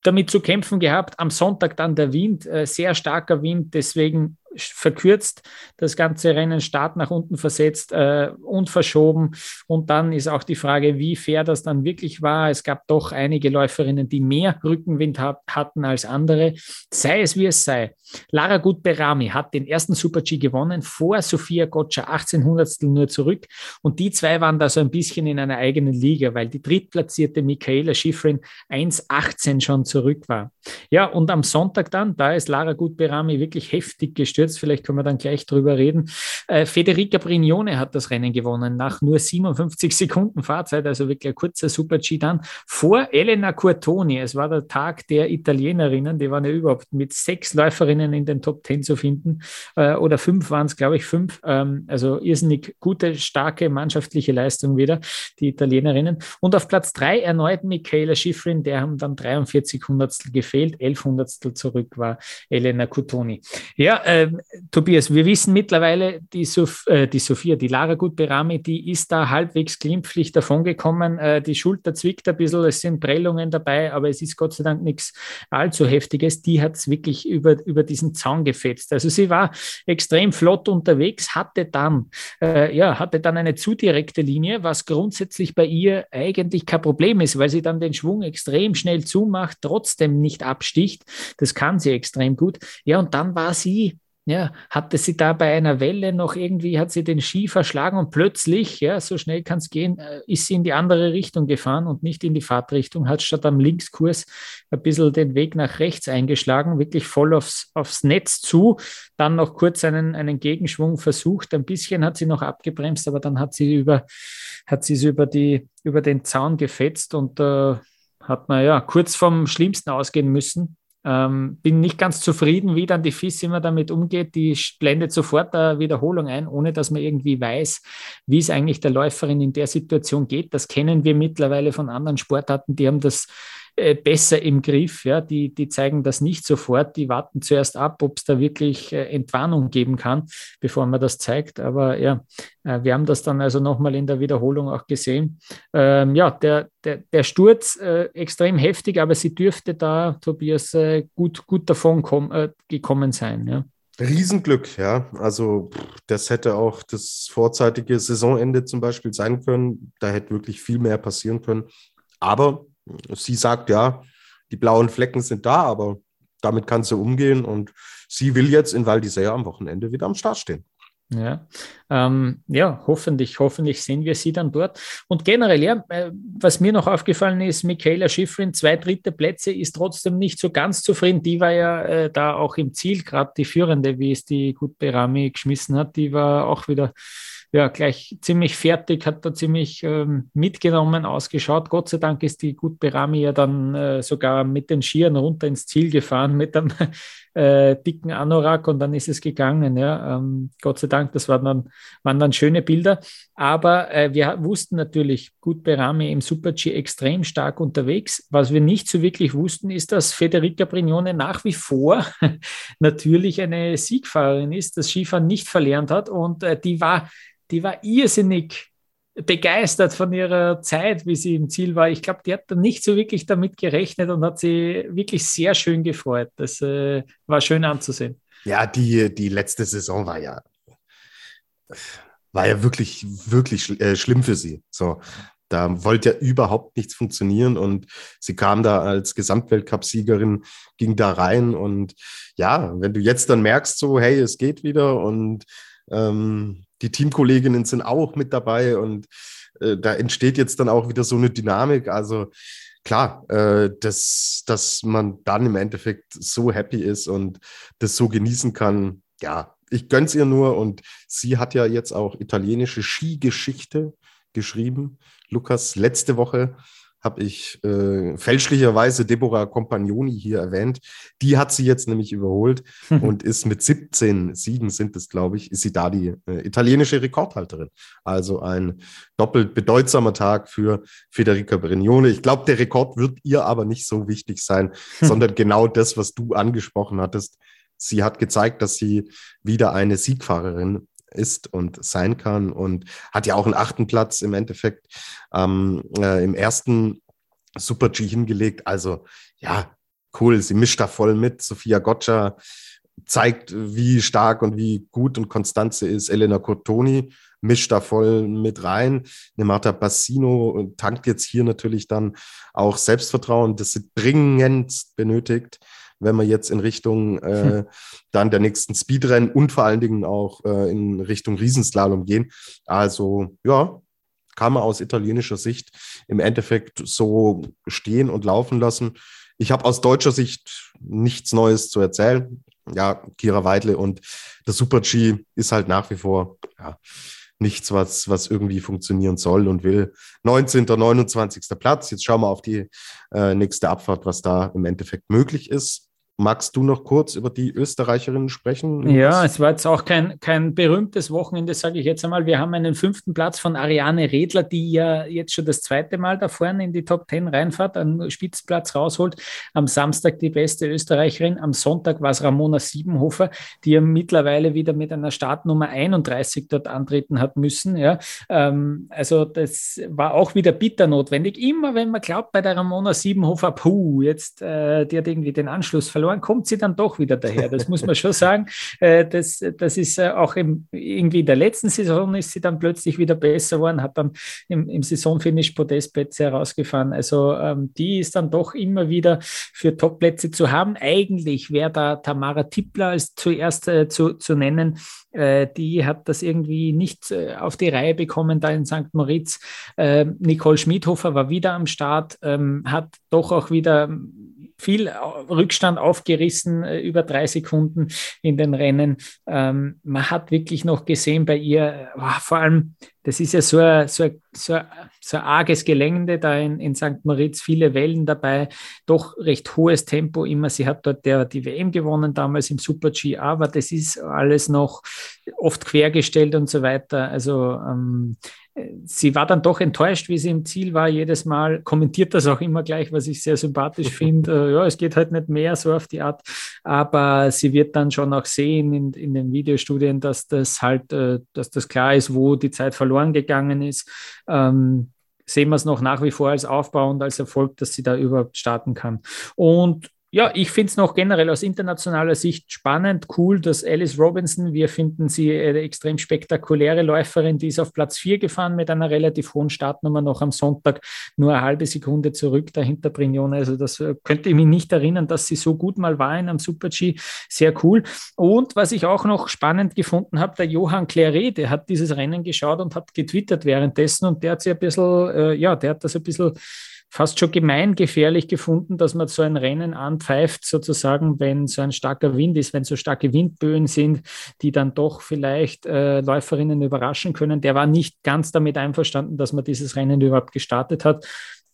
damit zu kämpfen gehabt. Am Sonntag dann der Wind, äh, sehr starker Wind, deswegen verkürzt, das ganze Rennen Start nach unten versetzt äh, und verschoben. Und dann ist auch die Frage, wie fair das dann wirklich war. Es gab doch einige Läuferinnen, die mehr Rückenwind hat, hatten als andere. Sei es wie es sei. Lara Gut-Berami hat den ersten Super-G gewonnen, vor Sophia Gotcha 1800 nur zurück. Und die zwei waren da so ein bisschen in einer eigenen Liga, weil die drittplatzierte Michaela Schifrin 1,18 schon zurück war. Ja, und am Sonntag dann, da ist Lara Gut-Berami wirklich heftig gestürzt gestürzt. Vielleicht können wir dann gleich drüber reden. Äh, Federica Brignone hat das Rennen gewonnen nach nur 57 Sekunden Fahrzeit, also wirklich ein kurzer Super-G dann vor Elena Curtoni. Es war der Tag der Italienerinnen, die waren ja überhaupt mit sechs Läuferinnen in den Top Ten zu finden äh, oder fünf waren es, glaube ich, fünf. Ähm, also irrsinnig gute, starke mannschaftliche Leistung wieder, die Italienerinnen. Und auf Platz drei erneut Michaela Schifrin, der haben dann 43 Hundertstel gefehlt, 11 Hundertstel zurück war Elena Curtoni. Ja, äh, Tobias, wir wissen mittlerweile, die, Sof äh, die Sophia, die Lara Gutberami, die ist da halbwegs glimpflich davongekommen. Äh, die Schulter zwickt ein bisschen, es sind Prellungen dabei, aber es ist Gott sei Dank nichts allzu Heftiges. Die hat es wirklich über, über diesen Zaun gefetzt. Also sie war extrem flott unterwegs, hatte dann, äh, ja, hatte dann eine zu direkte Linie, was grundsätzlich bei ihr eigentlich kein Problem ist, weil sie dann den Schwung extrem schnell zumacht, trotzdem nicht absticht. Das kann sie extrem gut. Ja, und dann war sie ja, hatte sie da bei einer Welle noch irgendwie, hat sie den Ski verschlagen und plötzlich, ja, so schnell kann es gehen, äh, ist sie in die andere Richtung gefahren und nicht in die Fahrtrichtung, hat statt am Linkskurs ein bisschen den Weg nach rechts eingeschlagen, wirklich voll aufs, aufs Netz zu, dann noch kurz einen, einen Gegenschwung versucht, ein bisschen hat sie noch abgebremst, aber dann hat sie über, hat sie über die, über den Zaun gefetzt und äh, hat man ja kurz vom Schlimmsten ausgehen müssen. Ähm, bin nicht ganz zufrieden, wie dann die FIS immer damit umgeht. Die blendet sofort eine Wiederholung ein, ohne dass man irgendwie weiß, wie es eigentlich der Läuferin in der Situation geht. Das kennen wir mittlerweile von anderen Sportarten. Die haben das äh, besser im Griff. Ja? Die, die zeigen das nicht sofort. Die warten zuerst ab, ob es da wirklich äh, Entwarnung geben kann, bevor man das zeigt. Aber ja, äh, wir haben das dann also nochmal in der Wiederholung auch gesehen. Ähm, ja, der, der, der Sturz äh, extrem heftig, aber sie dürfte da, Tobias, äh, gut, gut davon komm, gekommen sein. Ja. Riesenglück, ja. Also das hätte auch das vorzeitige Saisonende zum Beispiel sein können. Da hätte wirklich viel mehr passieren können. Aber sie sagt, ja, die blauen Flecken sind da, aber damit kann sie umgehen und sie will jetzt in Val d'Isère am Wochenende wieder am Start stehen. Ja, ähm, ja, hoffentlich, hoffentlich sehen wir sie dann dort. Und generell, ja, äh, was mir noch aufgefallen ist, Michaela Schifrin, zwei dritte Plätze, ist trotzdem nicht so ganz zufrieden. Die war ja äh, da auch im Ziel, gerade die Führende, wie es die Gutberami geschmissen hat, die war auch wieder ja, gleich ziemlich fertig, hat da ziemlich ähm, mitgenommen ausgeschaut. Gott sei Dank ist die Gutberami ja dann äh, sogar mit den Skiern runter ins Ziel gefahren mit einem äh, dicken Anorak und dann ist es gegangen. Ja. Ähm, Gott sei Dank, das waren dann, waren dann schöne Bilder. Aber äh, wir wussten natürlich, gut Berami im Super-G extrem stark unterwegs. Was wir nicht so wirklich wussten, ist, dass Federica Brignone nach wie vor natürlich eine Siegfahrerin ist, das Skifahren nicht verlernt hat und äh, die war, die war irrsinnig begeistert von ihrer Zeit, wie sie im Ziel war. Ich glaube, die hat da nicht so wirklich damit gerechnet und hat sie wirklich sehr schön gefreut. Das äh, war schön anzusehen. Ja, die, die letzte Saison war ja, war ja wirklich, wirklich schl äh, schlimm für sie. So, da wollte ja überhaupt nichts funktionieren und sie kam da als Gesamtweltcup-Siegerin, ging da rein und ja, wenn du jetzt dann merkst, so, hey, es geht wieder und ähm, die Teamkolleginnen sind auch mit dabei und äh, da entsteht jetzt dann auch wieder so eine Dynamik. Also klar, äh, dass, dass man dann im Endeffekt so happy ist und das so genießen kann, ja, ich gönn's ihr nur und sie hat ja jetzt auch italienische Skigeschichte geschrieben. Lukas, letzte Woche habe ich äh, fälschlicherweise Deborah Compagnoni hier erwähnt. Die hat sie jetzt nämlich überholt und ist mit 17 Siegen sind es, glaube ich, ist sie da die äh, italienische Rekordhalterin. Also ein doppelt bedeutsamer Tag für Federica Brignone. Ich glaube, der Rekord wird ihr aber nicht so wichtig sein, sondern genau das, was du angesprochen hattest. Sie hat gezeigt, dass sie wieder eine Siegfahrerin ist und sein kann und hat ja auch einen achten Platz im Endeffekt ähm, äh, im ersten Super G hingelegt. Also ja, cool, sie mischt da voll mit. Sophia Gotcha zeigt, wie stark und wie gut und konstant sie ist. Elena Cortoni mischt da voll mit rein. Eine Marta Bassino tankt jetzt hier natürlich dann auch Selbstvertrauen, das sie dringend benötigt wenn wir jetzt in Richtung äh, dann der nächsten Speedrennen und vor allen Dingen auch äh, in Richtung Riesenslalom gehen. Also ja, kann man aus italienischer Sicht im Endeffekt so stehen und laufen lassen. Ich habe aus deutscher Sicht nichts Neues zu erzählen. Ja, Kira Weidle und der Super G ist halt nach wie vor ja, nichts, was, was irgendwie funktionieren soll und will. 19., 29. Platz. Jetzt schauen wir auf die äh, nächste Abfahrt, was da im Endeffekt möglich ist. Magst du noch kurz über die Österreicherinnen sprechen? Ja, es war jetzt auch kein, kein berühmtes Wochenende, sage ich jetzt einmal. Wir haben einen fünften Platz von Ariane Redler, die ja jetzt schon das zweite Mal da vorne in die Top Ten reinfahrt, einen Spitzenplatz rausholt. Am Samstag die beste Österreicherin, am Sonntag war es Ramona Siebenhofer, die ja mittlerweile wieder mit einer Startnummer 31 dort antreten hat müssen. Ja. Ähm, also das war auch wieder bitter notwendig. Immer wenn man glaubt, bei der Ramona Siebenhofer, puh, jetzt, äh, die hat irgendwie den Anschluss verloren verloren, kommt sie dann doch wieder daher. Das muss man schon sagen. Äh, das, das ist äh, auch im, irgendwie in der letzten Saison ist sie dann plötzlich wieder besser geworden, hat dann im, im Saisonfinish Podestplätze herausgefahren. Also ähm, die ist dann doch immer wieder für Topplätze zu haben. Eigentlich wäre da Tamara Tippler als zuerst äh, zu, zu nennen. Äh, die hat das irgendwie nicht äh, auf die Reihe bekommen da in St. Moritz. Äh, Nicole Schmidhofer war wieder am Start, ähm, hat doch auch wieder viel Rückstand aufgerissen, äh, über drei Sekunden in den Rennen. Ähm, man hat wirklich noch gesehen bei ihr, vor allem das ist ja so ein, so ein, so ein, so ein arges Gelände da in, in St. Moritz, viele Wellen dabei, doch recht hohes Tempo immer. Sie hat dort der, die WM gewonnen damals im Super G, aber das ist alles noch oft quergestellt und so weiter. Also ähm, sie war dann doch enttäuscht, wie sie im Ziel war. Jedes Mal kommentiert das auch immer gleich, was ich sehr sympathisch finde. Äh, ja, es geht halt nicht mehr so auf die Art, aber sie wird dann schon auch sehen in, in den Videostudien, dass das halt, äh, dass das klar ist, wo die Zeit verloren gegangen ist. Ähm, sehen wir es noch nach wie vor als Aufbau und als Erfolg, dass sie da überhaupt starten kann. Und ja, ich finde es noch generell aus internationaler Sicht spannend, cool, dass Alice Robinson, wir finden sie eine extrem spektakuläre Läuferin, die ist auf Platz 4 gefahren mit einer relativ hohen Startnummer noch am Sonntag, nur eine halbe Sekunde zurück dahinter Brignone. Also das äh, könnte ich mich nicht erinnern, dass sie so gut mal war in einem Super-G. Sehr cool. Und was ich auch noch spannend gefunden habe, der Johann Claret, der hat dieses Rennen geschaut und hat getwittert währenddessen und der hat sich ein bisschen, äh, ja, der hat das ein bisschen fast schon gemeingefährlich gefunden, dass man so ein Rennen anpfeift, sozusagen, wenn so ein starker Wind ist, wenn so starke Windböen sind, die dann doch vielleicht äh, Läuferinnen überraschen können. Der war nicht ganz damit einverstanden, dass man dieses Rennen überhaupt gestartet hat.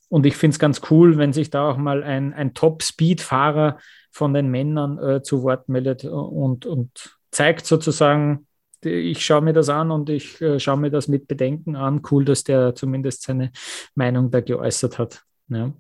Und ich finde es ganz cool, wenn sich da auch mal ein, ein Top-Speed-Fahrer von den Männern äh, zu Wort meldet und, und zeigt sozusagen, ich schaue mir das an und ich äh, schaue mir das mit Bedenken an. Cool, dass der zumindest seine Meinung da geäußert hat. Ja.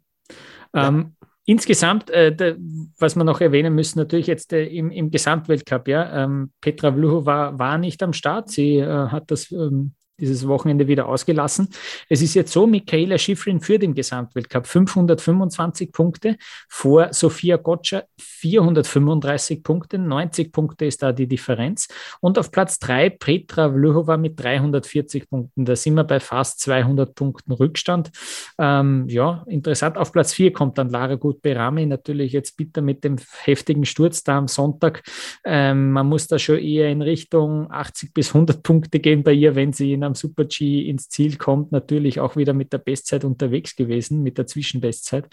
Ähm, Insgesamt, äh, de, was wir noch erwähnen müssen, natürlich jetzt äh, im, im Gesamtweltcup, ja, ähm, Petra Vluhova war nicht am Start. Sie äh, hat das ähm, dieses Wochenende wieder ausgelassen. Es ist jetzt so, Michaela Schifrin führt im Gesamtweltcup 525 Punkte, vor Sofia Gotcha 435 Punkte, 90 Punkte ist da die Differenz. Und auf Platz 3 Petra Vluhova mit 340 Punkten. Da sind wir bei fast 200 Punkten Rückstand. Ähm, ja, interessant. Auf Platz 4 kommt dann Lara Gut-Berami, natürlich jetzt bitter mit dem heftigen Sturz da am Sonntag. Ähm, man muss da schon eher in Richtung 80 bis 100 Punkte gehen bei ihr, wenn sie in am Super G ins Ziel kommt, natürlich auch wieder mit der Bestzeit unterwegs gewesen, mit der Zwischenbestzeit.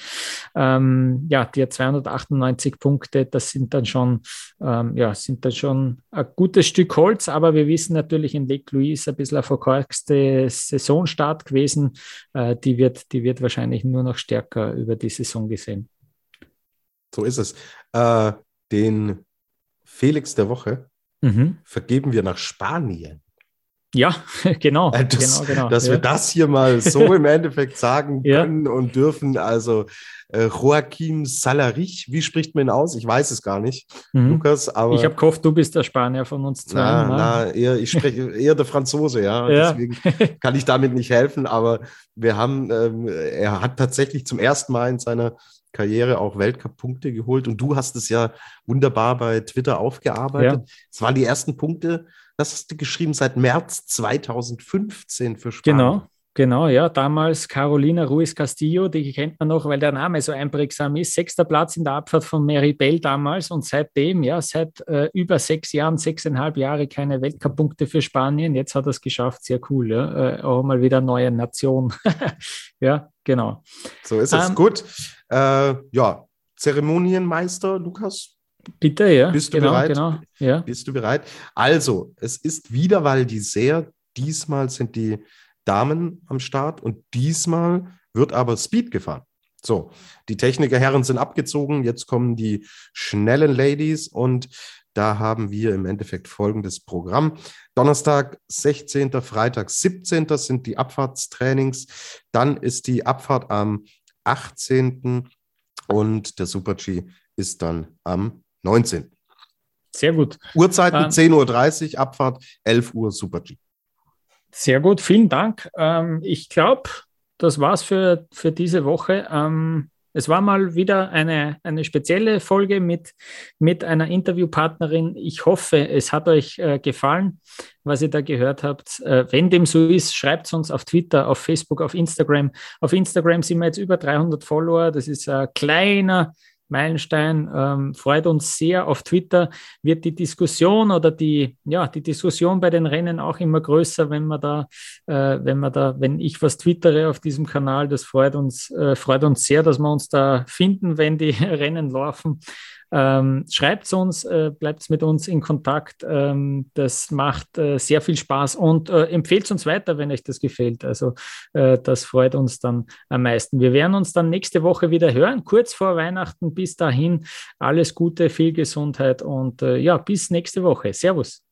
Ähm, ja, die hat 298 Punkte, das sind dann schon, ähm, ja, sind dann schon ein gutes Stück Holz, aber wir wissen natürlich in Lake Louise ein bisschen ein verkorkste Saisonstart gewesen. Äh, die, wird, die wird wahrscheinlich nur noch stärker über die Saison gesehen. So ist es. Äh, den Felix der Woche mhm. vergeben wir nach Spanien. Ja, genau. Äh, das, genau, genau dass ja. wir das hier mal so im Endeffekt sagen können ja. und dürfen. Also äh, Joaquim Salarich, wie spricht man ihn aus? Ich weiß es gar nicht, mhm. Lukas. Aber ich habe gehofft, du bist der Spanier von uns zwei. Na, ne? na, eher, ich spreche eher der Franzose, ja. ja. Deswegen kann ich damit nicht helfen. Aber wir haben, ähm, er hat tatsächlich zum ersten Mal in seiner Karriere auch Weltcup-Punkte geholt und du hast es ja wunderbar bei Twitter aufgearbeitet. Es waren die ersten Punkte das hast du geschrieben seit März 2015 für Spanien. Genau. Genau, ja, damals Carolina Ruiz Castillo, die kennt man noch, weil der Name so einprägsam ist. Sechster Platz in der Abfahrt von Mary Bell damals und seitdem, ja, seit äh, über sechs Jahren, sechseinhalb Jahre keine Weltcup-Punkte für Spanien. Jetzt hat er es geschafft, sehr cool, ja. Äh, auch mal wieder neue Nation. ja, genau. So ist es. Ähm, Gut. Äh, ja, Zeremonienmeister, Lukas, Bitte, ja. Bist du genau, bereit? Genau, ja. Bist du bereit? Also, es ist wieder Val d'Isère. Diesmal sind die Damen am Start und diesmal wird aber Speed gefahren. So, die Technikerherren sind abgezogen. Jetzt kommen die schnellen Ladies und da haben wir im Endeffekt folgendes Programm. Donnerstag 16., Freitag 17. sind die Abfahrtstrainings. Dann ist die Abfahrt am 18. und der Super G ist dann am 19. Sehr gut. Uhrzeiten ähm, 10.30 Uhr, Abfahrt 11 Uhr Super G. Sehr gut, vielen Dank. Ähm, ich glaube, das war's für, für diese Woche. Ähm, es war mal wieder eine, eine spezielle Folge mit, mit einer Interviewpartnerin. Ich hoffe, es hat euch äh, gefallen, was ihr da gehört habt. Äh, wenn dem so ist, schreibt es uns auf Twitter, auf Facebook, auf Instagram. Auf Instagram sind wir jetzt über 300 Follower. Das ist ein kleiner Meilenstein. Ähm, freut uns sehr. Auf Twitter wird die Diskussion oder die, ja, die Diskussion bei den Rennen auch immer größer, wenn man da, äh, wenn man da, wenn ich was twittere auf diesem Kanal, das freut uns, äh, freut uns sehr, dass wir uns da finden, wenn die Rennen laufen. Ähm, Schreibt uns, äh, bleibt mit uns in Kontakt. Ähm, das macht äh, sehr viel Spaß und äh, empfehlt uns weiter, wenn euch das gefällt. Also äh, das freut uns dann am meisten. Wir werden uns dann nächste Woche wieder hören, kurz vor Weihnachten. Bis dahin alles Gute, viel Gesundheit und äh, ja, bis nächste Woche. Servus.